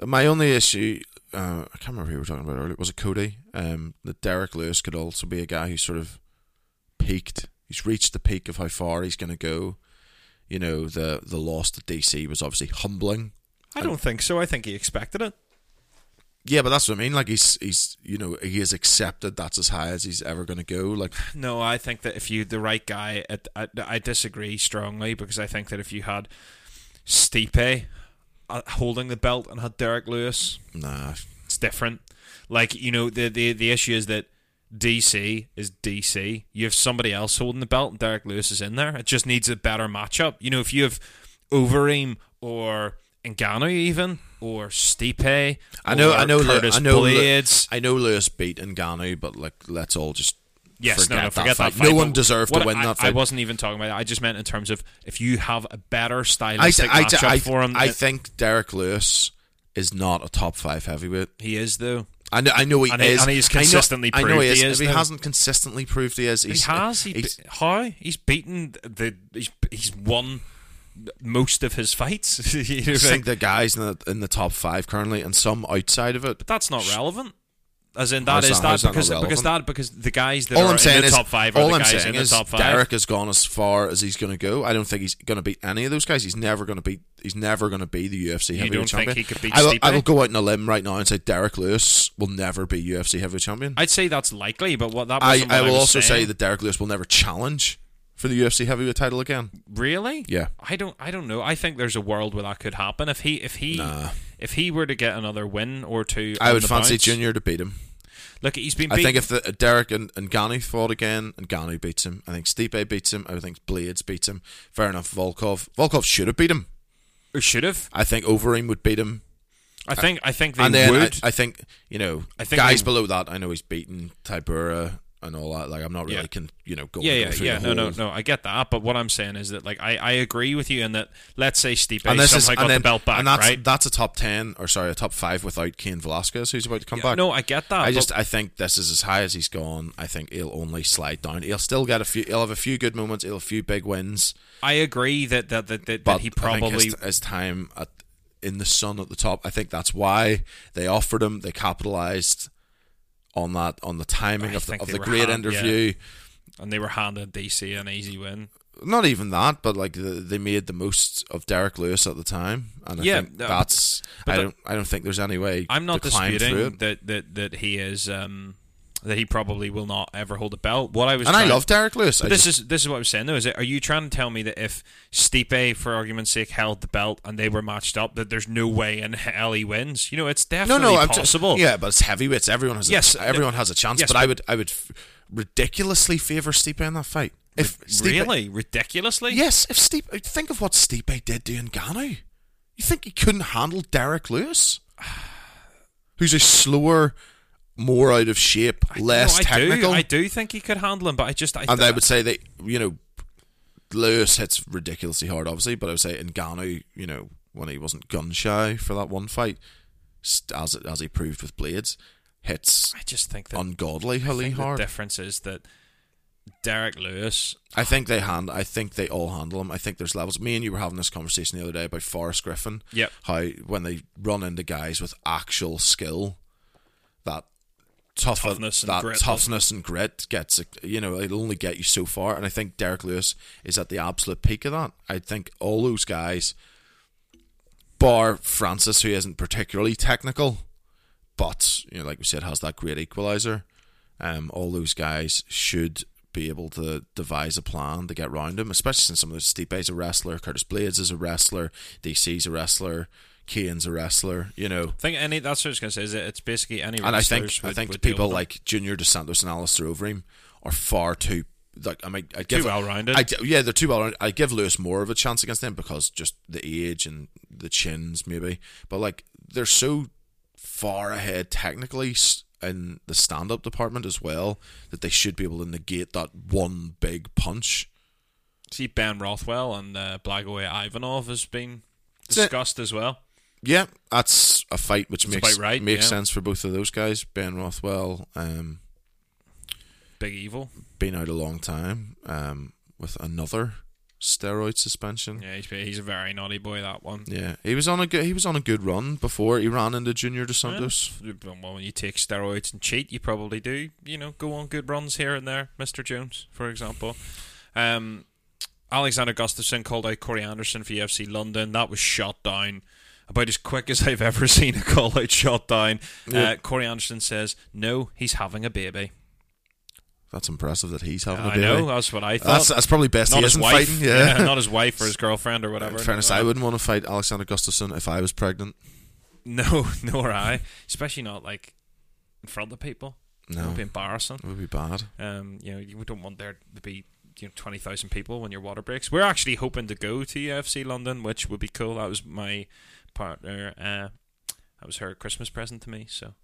My only issue, uh, I can't remember who we were talking about earlier. Was it Cody? Um, that Derrick Lewis could also be a guy who sort of peaked. He's reached the peak of how far he's going to go. You know, the the loss to DC was obviously humbling. I don't think so. I think he expected it. Yeah, but that's what I mean. Like he's he's you know he has accepted that's as high as he's ever going to go. Like No, I think that if you the right guy, I, I, I disagree strongly because I think that if you had Stipe uh, holding the belt and had Derrick Lewis, nah, it's different. Like you know, the the the issue is that DC is DC. You have somebody else holding the belt, and Derrick Lewis is in there. It just needs a better matchup. You know, if you have Overeem or Ngannou even or Stipe, I know I know Curtis I know Blaydes. I know Lewis beat Ngannou, but like let's all just Yes, forget no, no, that forget fight. that fight. No one deserved to win I, that I wasn't even talking about that. I just meant in terms of if you have a better stylistic I, matchup I, for him. I think Derrick Lewis is not a top five heavyweight. he is though. I know, I know he And he- is. and he's I know- consistently I know, he is. he is, he hasn't consistently proved he is, He he's, has. He he's- be- how he's beaten the he's he's won most of his fights. You know, I like- think the guys in the in the top five currently, and some outside of it. but that's not relevant. As in How's that is that- that because because that because the guys that All are I'm saying in the is, top five are all the I'm guys saying in the top five. Derrick has gone as far as he's going to go. I don't think he's going to beat any of those guys. He's never going to beat. He's never going to be the UFC You heavyweight don't think champion. he could beat I will, Stipe? I will go out on a limb right now and say Derrick Lewis will never be UFC heavyweight champion. I'd say that's likely, but what that I, what I will also say that Derrick Lewis will never challenge for the UFC heavyweight title again. Really? Yeah. I don't. I don't know. I think there's a world where that could happen if he if he Nah. if he were to get another win or two. I would fancy bounce. Junior to beat him. Look, he's been. I think if the, uh, Derrick and, and Gani fought again, and Gani beats him, I think Stipe beats him. I think Blaydes beats him. Fair enough. Volkov, Volkov should have beat him. Or should have. I think Overeem would beat him. I think. I think they and then I, would. I think you know I think guys they- below that. I know he's beaten Tybura and all that. Like I'm not really Yeah. can you know go yeah, yeah, through yeah. No, no, no. I get that, but what I'm saying is that, like, I, I agree with you in that. Let's say Stipe And this is somehow and got then, the belt back, and that's right? that's a top ten or sorry a top five without Cain Velasquez who's about to come Yeah, back. no, I get that. I just I think this is as high as he's gone. I think he'll only slide down. He'll still get a few. He'll have a few good moments. He'll have a few big wins. I agree that that that, that, But that he probably his, his time at in the sun at the top. I think that's why they offered him. They capitalized on that on the timing I of the, of the great hand- interview. and they were handed DC an easy win. Not even that, but like the, they made the most of Derrick Lewis at the time, and I Yeah, think that's. but I don't. I don't think there's any way. I'm not to climb through disputing that, that that he is um that he probably will not ever hold a belt. What I was And I love Derrick Lewis. This just- is this is what I was saying though. Is it, are you trying to tell me that if Stipe, for argument's sake, held the belt and they were matched up, that there's no way in hell he wins? You know, it's definitely no, no, I'm just- possible. yeah, but it's heavyweights. Everyone has. Yes, a, everyone has a chance. yes, but I would. I would ridiculously favor Stipe in that fight. If Stipe, really, ridiculously. Yes, if Stipe, think of what Stipe did to Ngannou. You think he couldn't handle Derrick Lewis, who's a slower, more out of shape, less No, I technical? Do, I do think he could handle him, but I just I and I would say that you know, Lewis hits ridiculously hard, obviously, but I would say Ngannou, you know, when he wasn't gun shy for that one fight, as as he proved with Blaydes, hits I just think that ungodly I think the difference is that Derrick Lewis. I think they hand. I think they all handle him. I think there's levels. Me and you were having this conversation the other day about Forrest Griffin. Yep. How when they run into guys with actual skill, that tough Toughness and that grit, toughness and grit gets you know it'll only get you so far. And I think Derrick Lewis is at the absolute peak of that. I think all those guys, bar Francis, who isn't particularly technical, but you know, like we said, has that great equalizer. Um, all those guys should be able to devise a plan to get round him, especially since some of the Stipe's a wrestler, Curtis Blaydes is a wrestler, DC's a wrestler, Cain's a wrestler, you know. I think any that's what I was going to say. Is it, it's basically any And I think wrestlers I think people like Junior Dos Santos and Alistair Overeem are far too like I mean I give well-rounded. I, yeah, they're too well rounded. I give Lewis more of a chance against them because just the age and the chins maybe, but like they're so far ahead technically in the stand-up department as well that they should be able to negate that one big punch. see Ben Rothwell and uh, Blagoy Ivanov has been discussed as well. Yeah, that's a fight which That's makes right, makes yeah. sense for both of those guys. Ben Rothwell, um, Big Evil. been out a long time um, with another steroid suspension. Yeah, he's, he's a very naughty boy. That one. Yeah, he was on a good he was on a good run before he ran into Junior Dos Santos. Well, when you take steroids and cheat, you probably do. You know, go on good runs here and there, Mister Jones, for example. Um, Alexander Gustafsson called out Corey Anderson for UFC London. That was shot down about as quick as I've ever seen a call out shot down. Yeah. Uh, Corey Anderson says, "No, he's having a baby." That's impressive that he's having a baby. I know that's what I thought. That's that's probably best not he isn't wife, fighting. Yeah. not his wife or his girlfriend or whatever. In fairness, I wouldn't want to fight Alexander Gustafsson if I was pregnant. No, nor I. Especially not like in front of people. No. It would be embarrassing. It would be bad. Um, you know, you don't want there to be you know twenty thousand people when your water breaks. We're actually hoping to go to UFC London, which would be cool. That was my partner. Uh, that was her Christmas present to me. So,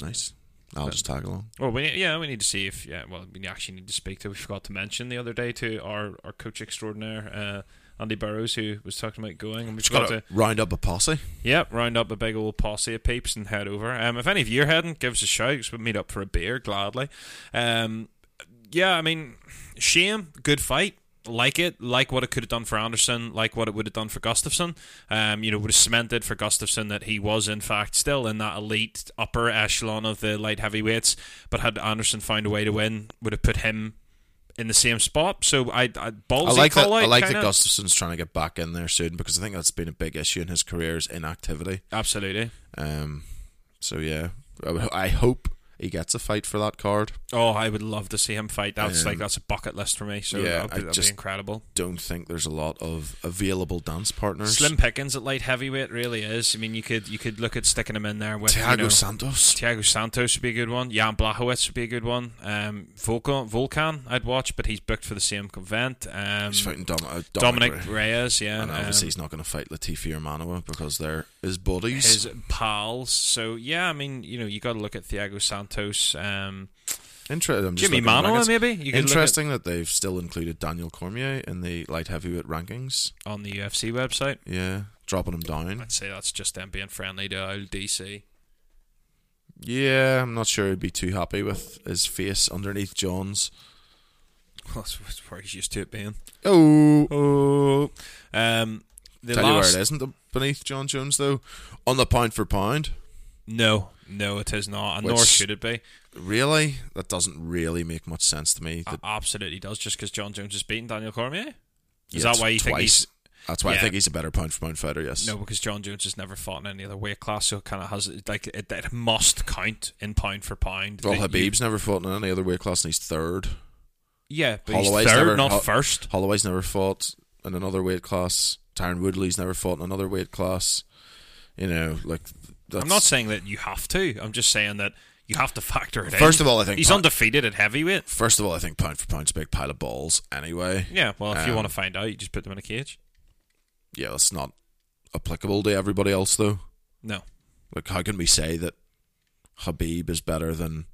Nice. I'll just tag along. well, we yeah, we need to see if yeah. Well, we actually need to speak to. We forgot to mention the other day to our our coach extraordinaire. Uh, Andy Burrows, who was talking about going, and we Just forgot got to to round up a posse. Yep, round up a big old posse of peeps and head over. Um, if any of you are heading, give us a shout. we'll meet up for a beer gladly. Um, yeah, I mean, shame, good fight. Like it, like what it could have done for Anderson, like what it would have done for Gustafsson. Um, you know, would have cemented for Gustafsson that he was in fact still in that elite upper echelon of the light heavyweights. But had Anderson found a way to win, would have put him in the same spot. So I, I ballsy I like that. I like kinda. that Gustafsson's trying to get back in there soon because I think that's been a big issue in his career is inactivity. Absolutely. Um, so yeah, I, I hope he gets a fight for that card. Oh, I would love to see him fight. That's Um, like that's a bucket list for me. So yeah, that'd, be, that'd just- be incredible. Don't think there's a lot of available dance partners. Slim pickings at light heavyweight really is. I mean, you could you could look at sticking him in there with Thiago you know, Santos. Thiago Santos would be a good one. Jan Blachowicz would be a good one. Um, Volkan, Volkan I'd watch, but he's booked for the same event. Um, He's fighting Dom- uh, Dominick Dominick, Reyes, yeah. and obviously um, he's not going to fight Latifi or Manuwa because they're his buddies. his pals. So yeah, I mean, you know, you got to look at Thiago Santos. Um, Interesting. Jimi Manuwa, maybe? You Interesting that they've still included Daniel Cormier in the light heavyweight rankings. on the UFC website. Yeah, dropping him down. I'd say that's just them being friendly to old DC. Yeah, I'm not sure he'd be too happy with his face underneath Jon's. That's that's where he's used to it being. Oh, Oh, um, the tell you where it isn't beneath Jon Jones though. On the pound for pound, no, no, it is not, and nor should it be. really, that doesn't really make much sense to me. It That, absolutely does, just because Jon Jones has beaten Daniel Cormier. Is yeah, that why you think twice. he's That's why Yeah. I think he's a better pound for pound fighter. Yes. no? Because Jon Jones has never fought in any other weight class, so it kind of has like it, it must count in pound for pound. Well, That you- Khabib's never fought in any other weight class, and he's third. yeah, but Holloway's he's third, never- not Ho- first. Holloway's never fought in another weight class. Tyron Woodley's never fought in another weight class. You know, like that's, I'm not saying that you have to. I'm just saying that you have to factor it in. First of all, I think he's undefeated at heavyweight. First of all, I think pound for pound's a big pile of balls. Anyway, Yeah, well, if you Um, want to find out, you just put them in a cage. yeah, that's not applicable to everybody else though. No, Like, how can we say that Khabib is better than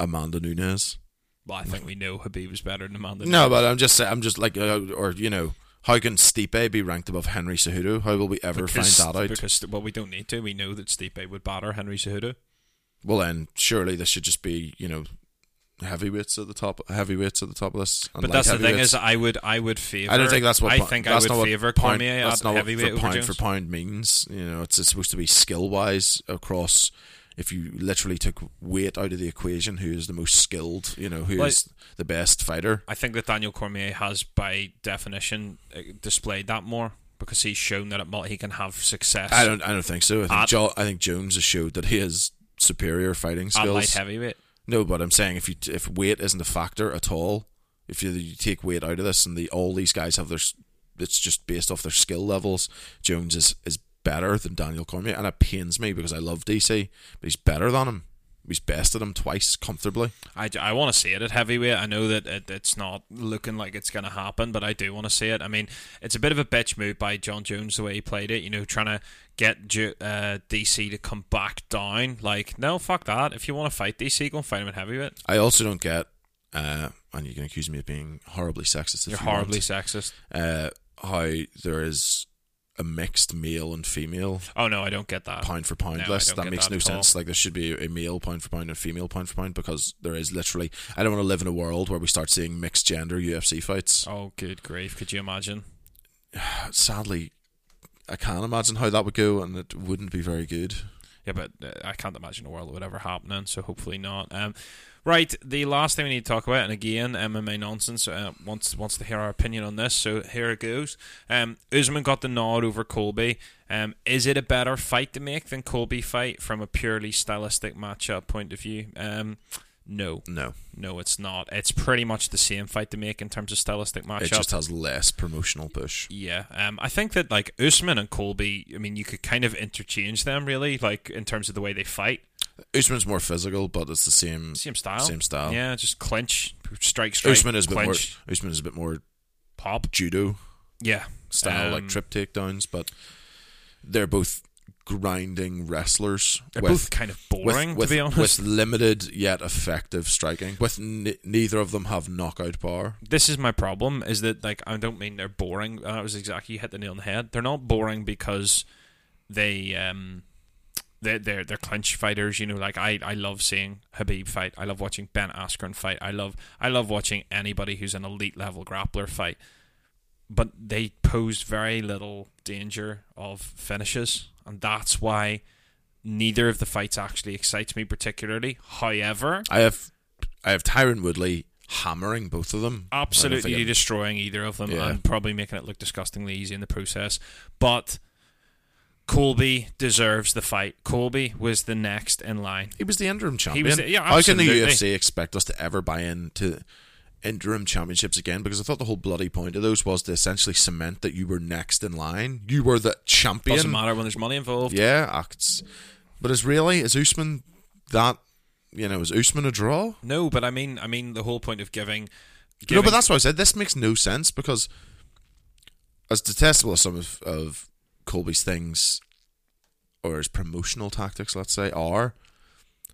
Amanda Nunes? well, I think we know Khabib is better than Amanda. No, but I'm just saying, I'm just like, uh, or you know, how can Stipe be ranked above Henry Cejudo? How will we ever because, find that out? Because well, we don't need to. We know that Stipe would batter Henry Cejudo. Well, then surely this should just be, you know, heavyweights at the top, heavyweights at the top of this. But that's the thing is, I would I would favor. I don't think that's what I think that's I would favor pound, Cormier That's at not what for pound Jones. for pound means. You know, it's, it's supposed to be skill wise across if you literally took weight out of the equation, who is the most skilled? You know, who is the best fighter? I think that Daniel Cormier has, by definition, uh, displayed that more because he's shown that at he can have success I don't. I don't think so. I think. At- jo- I think Jones has showed that he has superior fighting at skills. light heavyweight. No, but I'm saying if you if weight isn't a factor at all, if you, you take weight out of this, and the all these guys have their, it's just based off their skill levels. Jones is is better than Daniel Cormier, and it pains me because I love DC, but he's better than him. He's bested him twice comfortably. I, I want to see it at heavyweight. I know that it, it's not looking like it's going to happen, but I do want to see it. I mean, it's a bit of a bitch move by Jon Jones the way he played it. You know, trying to get uh, DC to come back down. Like, no, fuck that. If you want to fight DC, go and fight him at heavyweight. I also don't get, uh, and you can accuse me of being horribly sexist. You're you want, horribly sexist. uh, how there is a mixed male and female Oh no, I don't get that. pound for pound No, list. That makes that no at all. sense. Like there should be a male pound for pound and a female pound for pound because there is literally. I don't want to live in a world where we start seeing mixed gender UFC fights. Oh, good grief! Could you imagine? Sadly, I can't imagine how that would go, and it wouldn't be very good. Yeah, but uh, I can't imagine a world that would ever happen. So hopefully not. Um, right, the last thing we need to talk about, and again, MMA nonsense. Uh, wants wants to hear our opinion on this, so here it goes. Um, Usman got the nod over Colby. Um, is it a better fight to make than Colby fight from a purely stylistic matchup point of view? Um, no, No, no, it's not. It's pretty much the same fight to make in terms of stylistic matchup. it just has less promotional push. Yeah, um, I think that like Usman and Colby, I mean, you could kind of interchange them really, like in terms of the way they fight. Usman's more physical, but it's the same Same style. Same style. Yeah, just clinch, strike, strike. Usman is a bit more. clinch, Usman is a bit more pop. judo Yeah, style, like Um, trip takedowns, but they're both grinding wrestlers. They're with, both kind of with- boring, with, to be honest. with limited yet effective striking. With n- neither of them have knockout power. this is my problem: is that like I don't mean they're boring. That was exactly you hit the nail on the head. They're not boring because they um. They're, they're, they're clinch fighters, you know. Like I, I love seeing Khabib fight. I love watching Ben Askren fight. I love I love watching anybody who's an elite level grappler fight. But they pose very little danger of finishes, and that's why neither of the fights actually excites me particularly. However, I have, I have Tyron Woodley hammering both of them. Absolutely destroying either of them Yeah. and probably making it look disgustingly easy in the process. But Colby deserves the fight. Colby was the next in line. He was the interim champion. was the- yeah, How can the. UFC expect us to ever buy into interim championships again? Because I thought the whole bloody point of those was to essentially cement that you were next in line. You were the champion. Doesn't matter when there's money involved. Yeah, ah, acts. But is really is Usman that? You know, is Usman a draw? No, but I mean, I mean the whole point of giving. No, giving but that's why I said this makes no sense because, as detestable as some of, of Colby's things, or his promotional tactics, let's say, are,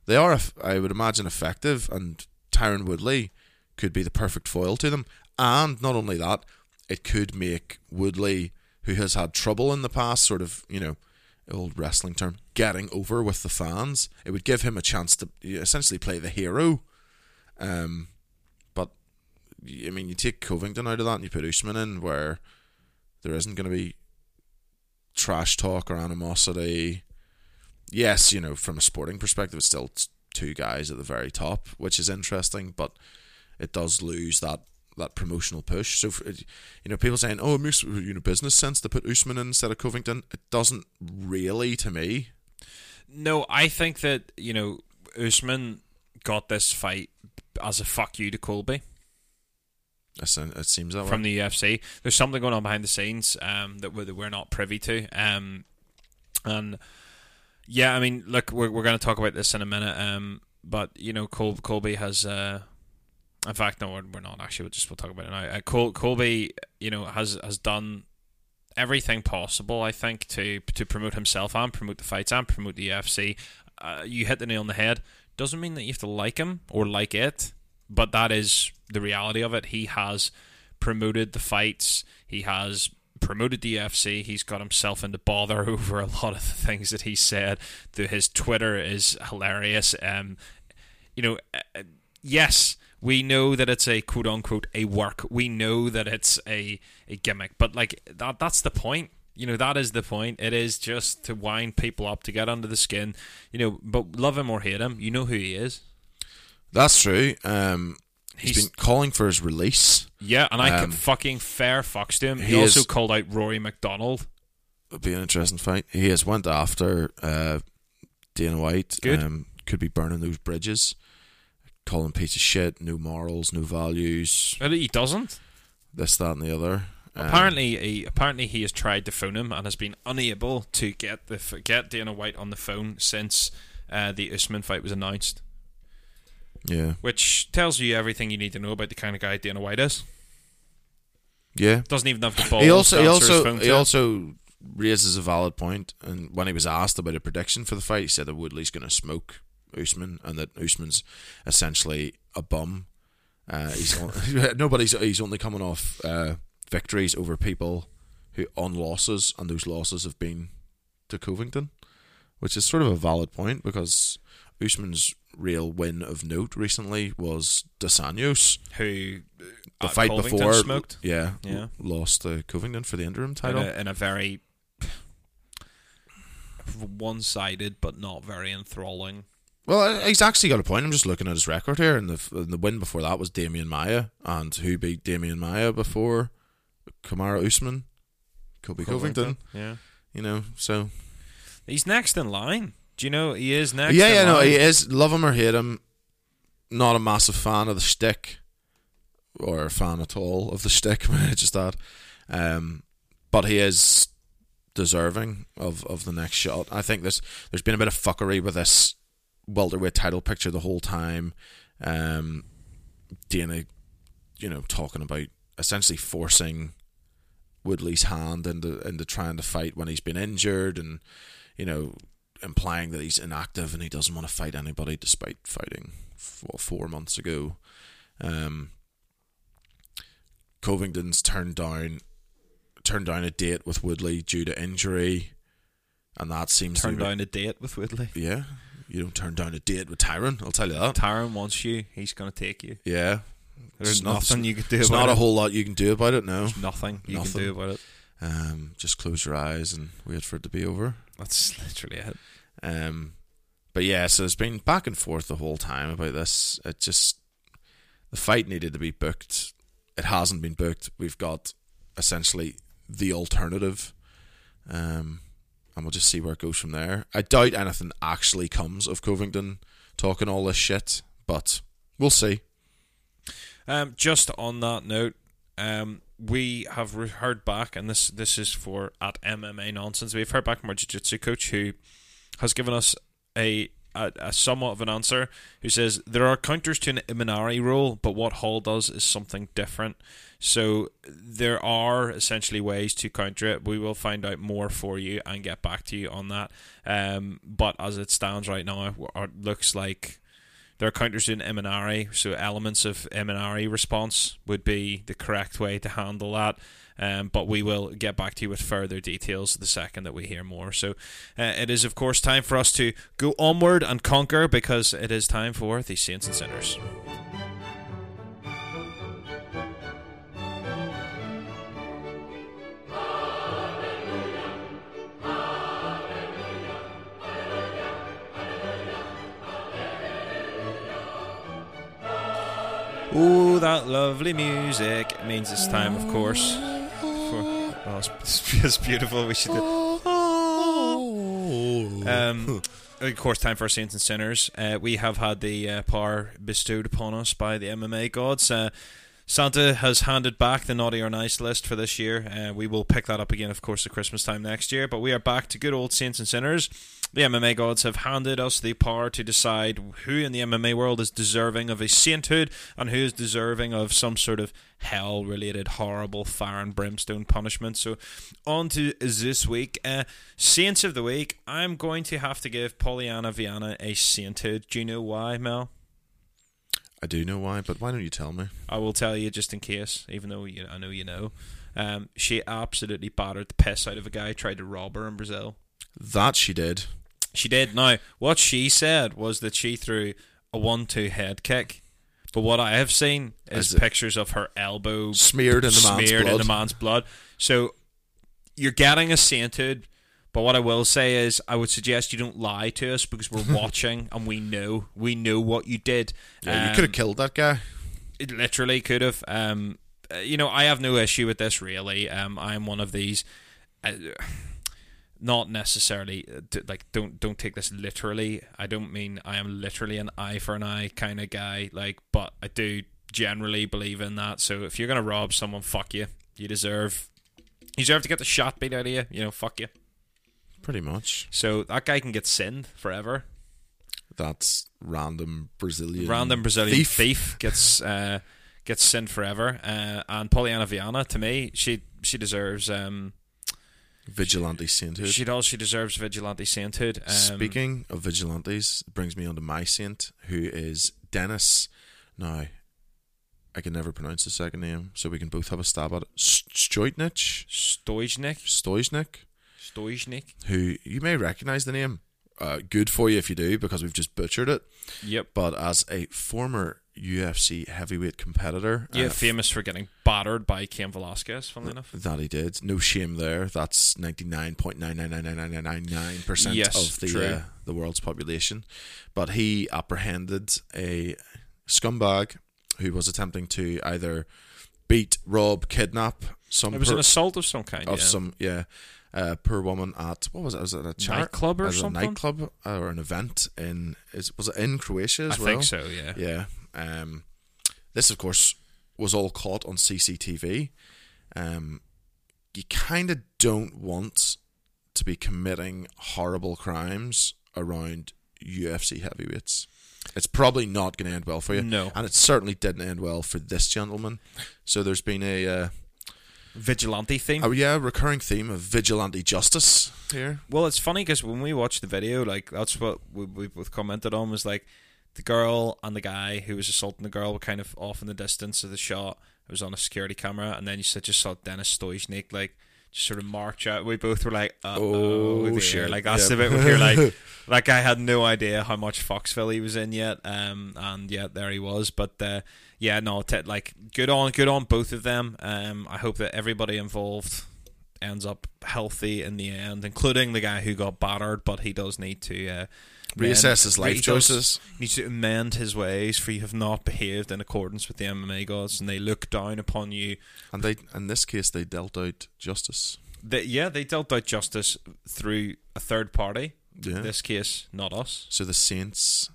they are, I would imagine, effective, and Tyron Woodley could be the perfect foil to them. And not only that, it could make Woodley, who has had trouble in the past, sort of, you know, old wrestling term, getting over with the fans. It would give him a chance to essentially play the hero. Um, but I mean, you take Covington out of that and you put Usman in, where there isn't going to be trash talk or animosity. Yes, you know, from a sporting perspective, it's still two guys at the very top, which is interesting, but it does lose that that promotional push. So, for, you know, people saying, "Oh, it makes you know business sense to put Usman in instead of Covington." It doesn't really to me. No, I think that you know Usman got this fight as a fuck you to Colby. It seems that from way. the UFC. There's something going on behind the scenes um, that, we're, that we're not privy to. Um, and yeah, I mean, look, we're, we're going to talk about this in a minute. Um, but you know, Col- Colby has. Uh, in fact, no, we're, we're not actually. We'll just we'll talk about it now. Uh, Col- Colby, you know, has has done everything possible. I think to to promote himself and promote the fights and promote the UFC. Uh, you hit the nail on the head. Doesn't mean that you have to like him or like it, but that is the reality of it. He has promoted the fights. He has promoted the UFC. He's got himself into bother over a lot of the things that he said. The, his Twitter is hilarious. Um, you know, uh, yes, we know that it's a quote unquote a work. We know that it's a, a gimmick, but like that that's the point. You know that is the point. It is just to wind people up to get under the skin. You know, but love him or hate him, you know who he is. That's true. Um, he's He's- been calling for his release. Yeah, and I Um, could fucking fair fucks to him. He, he also is- called out Rory MacDonald. It'll be an interesting fight. He has went after uh, Dana White. Good. Um, could be burning those bridges. Calling piece of shit, no morals, no values, But he doesn't. this, that, and the other. Um, Apparently, he, apparently he has tried to phone him and has been unable to get the get Dana White on the phone since uh, the Usman fight was announced, yeah, which tells you everything you need to know about the kind of guy Dana White is. yeah. Doesn't even have the balls. He also, to he also, he also raises a valid point. And when he was asked about a prediction for the fight, he said that Woodley's going to smoke Usman, and that Usman's essentially a bum. Uh, he's on, nobody's. He's only coming off uh, victories over people who on losses, and those losses have been to Covington, which is sort of a valid point because Usman's real win of note recently was dos Anjos. who The uh, fight Covington before, smoked yeah, Yeah. lost to Covington for the interim in title. a, in a very one-sided but not very enthralling. Well, he's actually got a point. I'm just looking at his record here, and the and the win before that was Demian Maia, and who beat Demian Maia before Kamaru Usman, Colby Covington. Yeah, You know, so he's next in line. Do you know he is next? yeah, yeah, no, he is. Love him or hate him, not a massive fan of the stick, or a fan at all of the stick. just that, um, but he is deserving of, of the next shot. I think this there's been a bit of fuckery with this welterweight title picture the whole time. Um, Dana, you know, talking about essentially forcing Woodley's hand into into trying to fight when he's been injured, and you know, implying that he's inactive and he doesn't want to fight anybody despite fighting what, four months ago. Um, Covington's turned down turned down a date with Woodley due to injury, and that seems turned to be, down a date with Woodley. Yeah, you don't turn down a date with Tyron. I'll tell you that. Tyron wants you. He's going to take you. Yeah, There's It's not- nothing you can do There's not it. a whole lot you can do about it. No, Nothing you Nothing. can do about it. um, just close your eyes and wait for it to be over. That's literally it. Um, but yeah, so it's been back and forth the whole time about this. It just the fight needed to be booked. It hasn't been booked. We've got essentially the alternative, um, and we'll just see where it goes from there. I doubt anything actually comes of Covington talking all this shit, but we'll see. Um, just on that note, um, we have heard back, and this this is for at MMA nonsense. We've heard back from our jiu-jitsu coach who has given us a, a a somewhat of an answer. Who says there are counters to an Imanari roll, but what Hall does is something different. So there are essentially ways to counter it. We will find out more for you and get back to you on that. Um, but as it stands right now, it looks like there are counters in Imanari, so elements of Imanari response would be the correct way to handle that. Um, but we will get back to you with further details the second that we hear more. So uh, it is, of course, time for us to go onward and conquer because it is time for the Saints and Sinners. Oh, that lovely music means it's time, of course. Oh, it's, beautiful. We should do. Um, of course, time for Saints and Sinners. Uh, we have had the uh, power bestowed upon us by the MMA gods. Uh, Santa has handed back the naughty or nice list for this year. Uh, we will pick that up again, of course, at Christmas time next year. But we are back to good old Saints and Sinners. The MMA gods have handed us the power to decide who in the MMA world is deserving of a sainthood and who is deserving of some sort of hell related horrible fire and brimstone punishment. So, on to this week. Uh, Saints of the Week. I'm going to have to give Polyana Viana a sainthood. Do you know why, Mel? I do know why, but why don't you tell me? I will tell you just in case, even though you, I know you know. Um, she absolutely battered the piss out of a guy who tried to rob her in Brazil. That she did. She did. Now, what she said was that she threw a one-two head kick. But what I have seen is Is pictures of her elbow Smeared in the man's smeared in blood. the man's blood. So you're getting a sainthood. But what I will say is, I would suggest you don't lie to us because we're watching and we know we know what you did. Yeah, you Um, could have killed that guy. it literally could have. Um, uh, you know, I have no issue with this really. Um, I'm one of these. Uh, not necessarily uh, like don't don't take this literally. I don't mean I am literally an eye for an eye kind of guy. Like, but I do generally believe in that. So if you're gonna rob someone, fuck you. You deserve. You deserve to get the shot beat out of you. You know, fuck you. Pretty much. So that guy can get sinned forever. That's random Brazilian. random Brazilian thief. thief, gets uh, gets sent forever. Uh, and Polyana Viana, to me, she she deserves um, vigilante sainthood. she does she deserves vigilante sainthood. Um, Speaking of vigilantes, brings me on to my saint, who is Dennis. Now, I can never pronounce the second name, so we can both have a stab at it. Stoitnich, Stojnik, Stoiznik, Stojnik. who you may recognize the name. Uh, good for you if you do, because we've just butchered it. Yep. But as a former UFC heavyweight competitor. Yeah, uh, famous for getting battered by Cain Velasquez, funnily enough. That he did. No shame there. That's 99.999999% yes, of the, uh, the world's population. But he apprehended a scumbag who was attempting to either beat, rob, kidnap some. It was per- an assault of some kind. Of yeah. some, yeah. Uh, per woman at what was it? Was it a char- nightclub or something? A nightclub or an event in is was it in Croatia as I well? I think so. Yeah. Yeah. Um, this, of course, was all caught on CCTV. Um, you kind of don't want to be committing horrible crimes around UFC heavyweights. It's probably not going to end well for you. No. And it certainly didn't end well for this gentleman. So there's been a, uh, Vigilante theme. Oh yeah, recurring theme of vigilante justice here. Well, it's funny because when we watched the video, like that's what we, we both commented on was like the girl and the guy who was assaulting the girl were kind of off in the distance of the shot. It was on a security camera, and then you said just saw Dennis Stoichnik like just sort of march out. We both were like, Oh, shit. Like that's Yep. the bit where you're like, that guy had no idea how much Foxville he was in yet, um, and yet there he was. But uh, yeah, no, t- like good on, good on both of them. Um, I hope that everybody involved ends up healthy in the end, including the guy who got battered, but he does need to uh, Reassess his life he does- choices. Needs to amend his ways, for you have not behaved in accordance with the MMA gods, and they look down upon you. And they, in this case, they dealt out justice. They, yeah, they dealt out justice through a third party. Yeah. In this case, not us. So the saints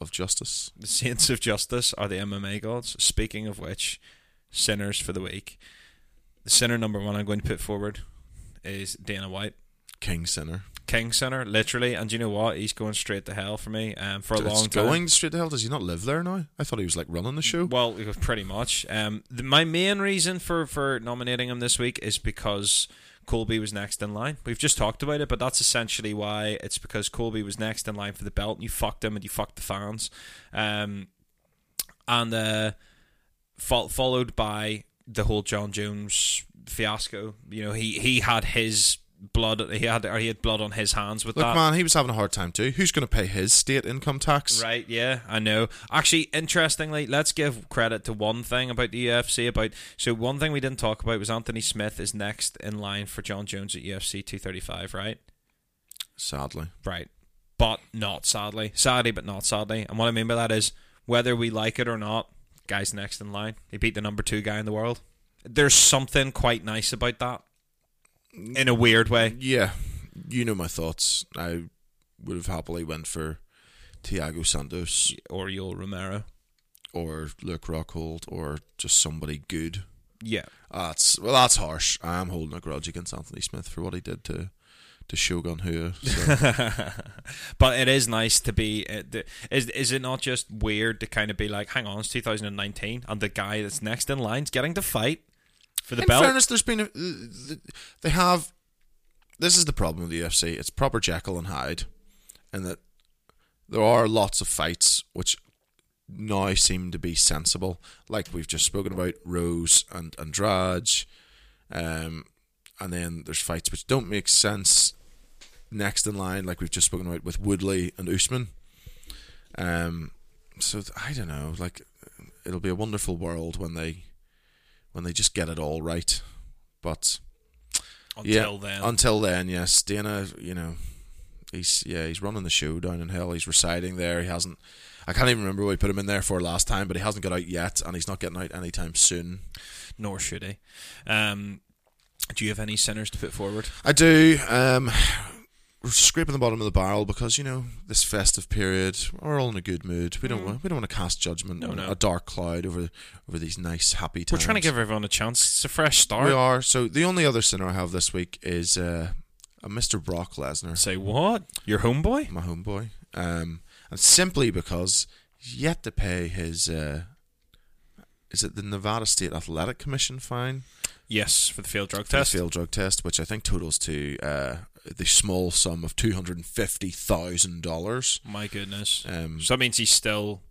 of justice. The saints of justice are the MMA gods. Speaking of which, sinners for the week. The sinner number one I'm going to put forward is Dana White. King sinner. King Center, literally, and you know what? He's going straight to hell for me. Um, for a long time. going straight to hell. Does he not live there now? I thought he was like running the show. Well, pretty much. Um, the, my main reason for for nominating him this week is because Colby was next in line. We've just talked about it, but that's essentially why. It's because Colby was next in line for the belt, and you fucked him, and you fucked the fans. Um, and uh, fo- followed by the whole Jon Jones fiasco. You know, he he had his blood. He had or he had blood on his hands with Look, that. man, he was having a hard time too. Who's going to pay his state income tax? Right, yeah, I know. Actually, interestingly, let's give credit to one thing about the UFC. About so one thing we didn't talk about was Anthony Smith is next in line for Jon Jones at UFC 235, right? Sadly, Right, but not sadly, sadly, but not sadly. And what I mean by that is whether we like it or not, guy's next in line. He beat the number two guy in the world. There's something quite nice about that, in a weird way. yeah. You know my thoughts. I would have happily went for Thiago Santos Or Yoel Romero. or Luke Rockhold or just somebody good. Yeah, That's well, that's harsh. I am holding a grudge against Anthony Smith for what he did to to Shogun Rua. So. but it is nice to be. uh, Is is it not just weird to kind of be like, hang on, it's 2019, and the guy that's next in line's getting to fight for the In belt? fairness, there's been a, they have. This is the problem with the UFC. It's proper Jekyll and Hyde, and that there are lots of fights which now seem to be sensible, like we've just spoken about Rose and Andrade, um, and then there's fights which don't make sense next in line, like we've just spoken about with Woodley and Usman. Um, so I don't know, like it'll be a wonderful world when they when they just get it all right. But Until yeah, then. Until then, yes. Dana, you know, he's yeah, he's running the show down in hell. He's reciting there. He hasn't. I can't even remember what we put him in there for last time, but he hasn't got out yet, and he's not getting out anytime soon. Nor should he. Um, do you have any sinners to put forward? I do. Um, we're scraping the bottom of the barrel because you know this festive period. We're all in a good mood. We don't want we don't want to cast judgment Mm. No, on no. a dark cloud over over these nice happy times. We're trying to give everyone a chance. It's a fresh start. We are. So the only other sinner I have this week is uh, a Mr. Brock Lesnar, Say what? Your homeboy? my homeboy, um, and simply because he's yet to pay his. Uh, is it the Nevada State Athletic Commission fine? Yes, for the field drug for the test. field drug test, which I think totals to uh, the small sum of two hundred and fifty thousand dollars. My goodness. Um, so that means he's still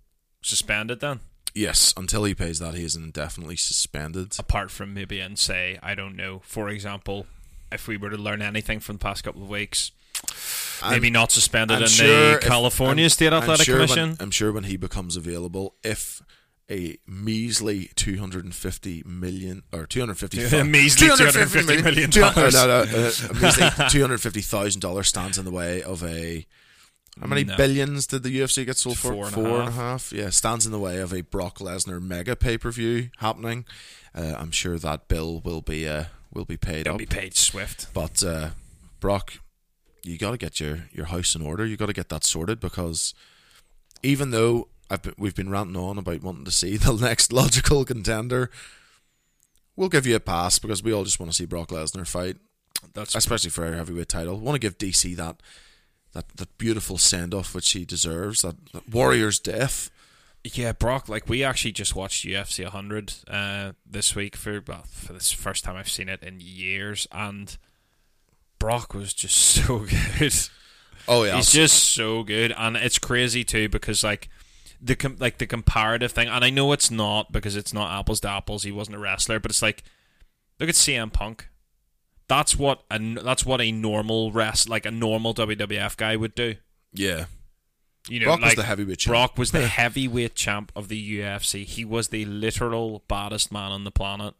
suspended then? Yes, until he pays that, he is indefinitely suspended. Apart from maybe and say, I don't know, for example, if we were to learn anything from the past couple of weeks, maybe I'm- not suspended I'm in sure the California I'm- State I'm Athletic sure when- Commission. I'm sure when he becomes available, if a measly 250 million or 250 A measly $250 million no, no, uh, measly 250 thousand dollars stands in the way of a how many No. billions did the UFC get sold for? Four and a Four and a half. Yeah, stands in the way of a Brock Lesnar mega pay per view happening. Uh, I'm sure that bill will be uh, will be paid He'll up. be paid swift. But uh, Brock, you got to get your, your house in order. You got to get that sorted because even though been, we've been ranting on about wanting to see the next logical contender, we'll give you a pass because we all just want to see Brock Lesnar fight, That's especially for our heavyweight title. Want to give DC that that that beautiful send off which he deserves. That, that warrior's death. Yeah, Brock. Like we actually just watched UFC 100 uh, this week for well for this first time I've seen it in years, and Brock was just so good. Oh yeah, He's just so good, and it's crazy too because like the com- like the comparative thing, and I know it's not because it's not apples to apples. He wasn't a wrestler, but it's like look at CM Punk. That's what a that's what a normal rest like a normal WWF guy would do. yeah. You know, Brock was like, the heavyweight champ. Brock was the heavyweight champ of the UFC. He was the literal baddest man on the planet.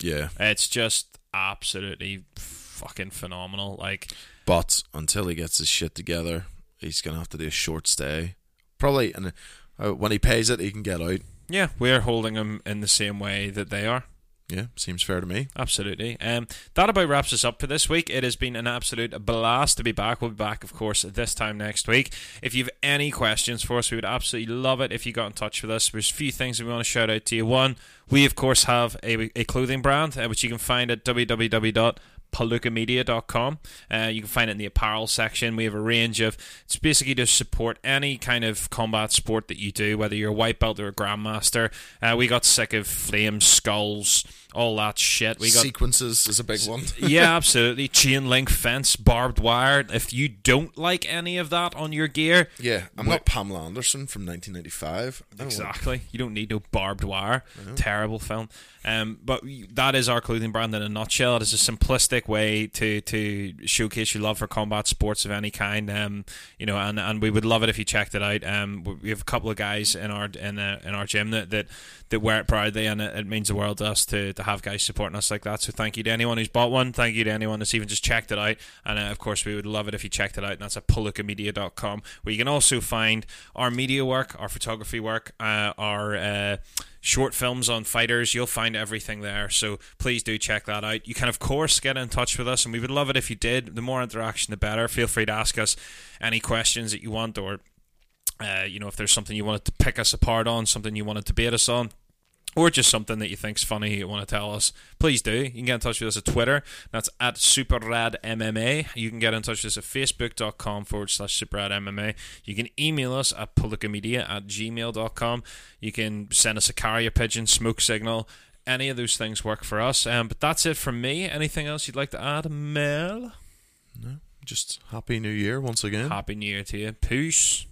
Yeah, It's just absolutely fucking phenomenal. Like, but until he gets his shit together, he's gonna have to do a short stay. Probably, and uh, when he pays it, he can get out. yeah, we're holding him in the same way that they are. Yeah, seems fair to me. Absolutely. Um, that about wraps us up for this week. It has been an absolute blast to be back. We'll be back, of course, this time next week. If you have any questions for us, we would absolutely love it if you got in touch with us. There's a few things that we want to shout out to you. One, we, of course, have a, a clothing brand, uh, which you can find at www.palookamedia.com. Uh, you can find it in the apparel section. We have a range of, it's basically to support any kind of combat sport that you do, whether you're a white belt or a grandmaster. Uh, we got sick of flames, skulls, all that shit. We got Sequences is a big one. yeah, absolutely. Chain link fence, barbed wire. If you don't like any of that on your gear, yeah, I'm not Pamela Anderson from 1995. I don't exactly. You don't need no barbed wire. Terrible film. Um, but that is our clothing brand in a nutshell. It is a simplistic way to to showcase your love for combat sports of any kind. Um, you know, and, and we would love it if you checked it out. Um, we have a couple of guys in our in uh, in our gym that, that that wear it proudly, and it, it means the world to us to, to have guys supporting us like that. So thank you to anyone who's bought one. Thank you to anyone that's even just checked it out. And uh, of course, we would love it if you checked it out. And that's at palookamedia.com, where you can also find our media work, our photography work, uh, our uh, short films on fighters. You'll find everything there. So please do check that out. You can, of course, get in touch with us, and we would love it if you did. The more interaction, the better. Feel free to ask us any questions that you want, or uh, you know, if there's something you wanted to pick us apart on, something you want to debate us on, or just something that you think's funny you want to tell us, please do. You can get in touch with us at Twitter. That's at SuperRadMMA. You can get in touch with us at Facebook.com forward slash SuperRadMMA. You can email us at Palookamedia at gmail.com. You can send us a carrier pigeon, smoke signal. Any of those things work for us. Um, but that's it from me. Anything else you'd like to add, Mel? No. Just happy New Year once again. Happy New Year to you. Peace.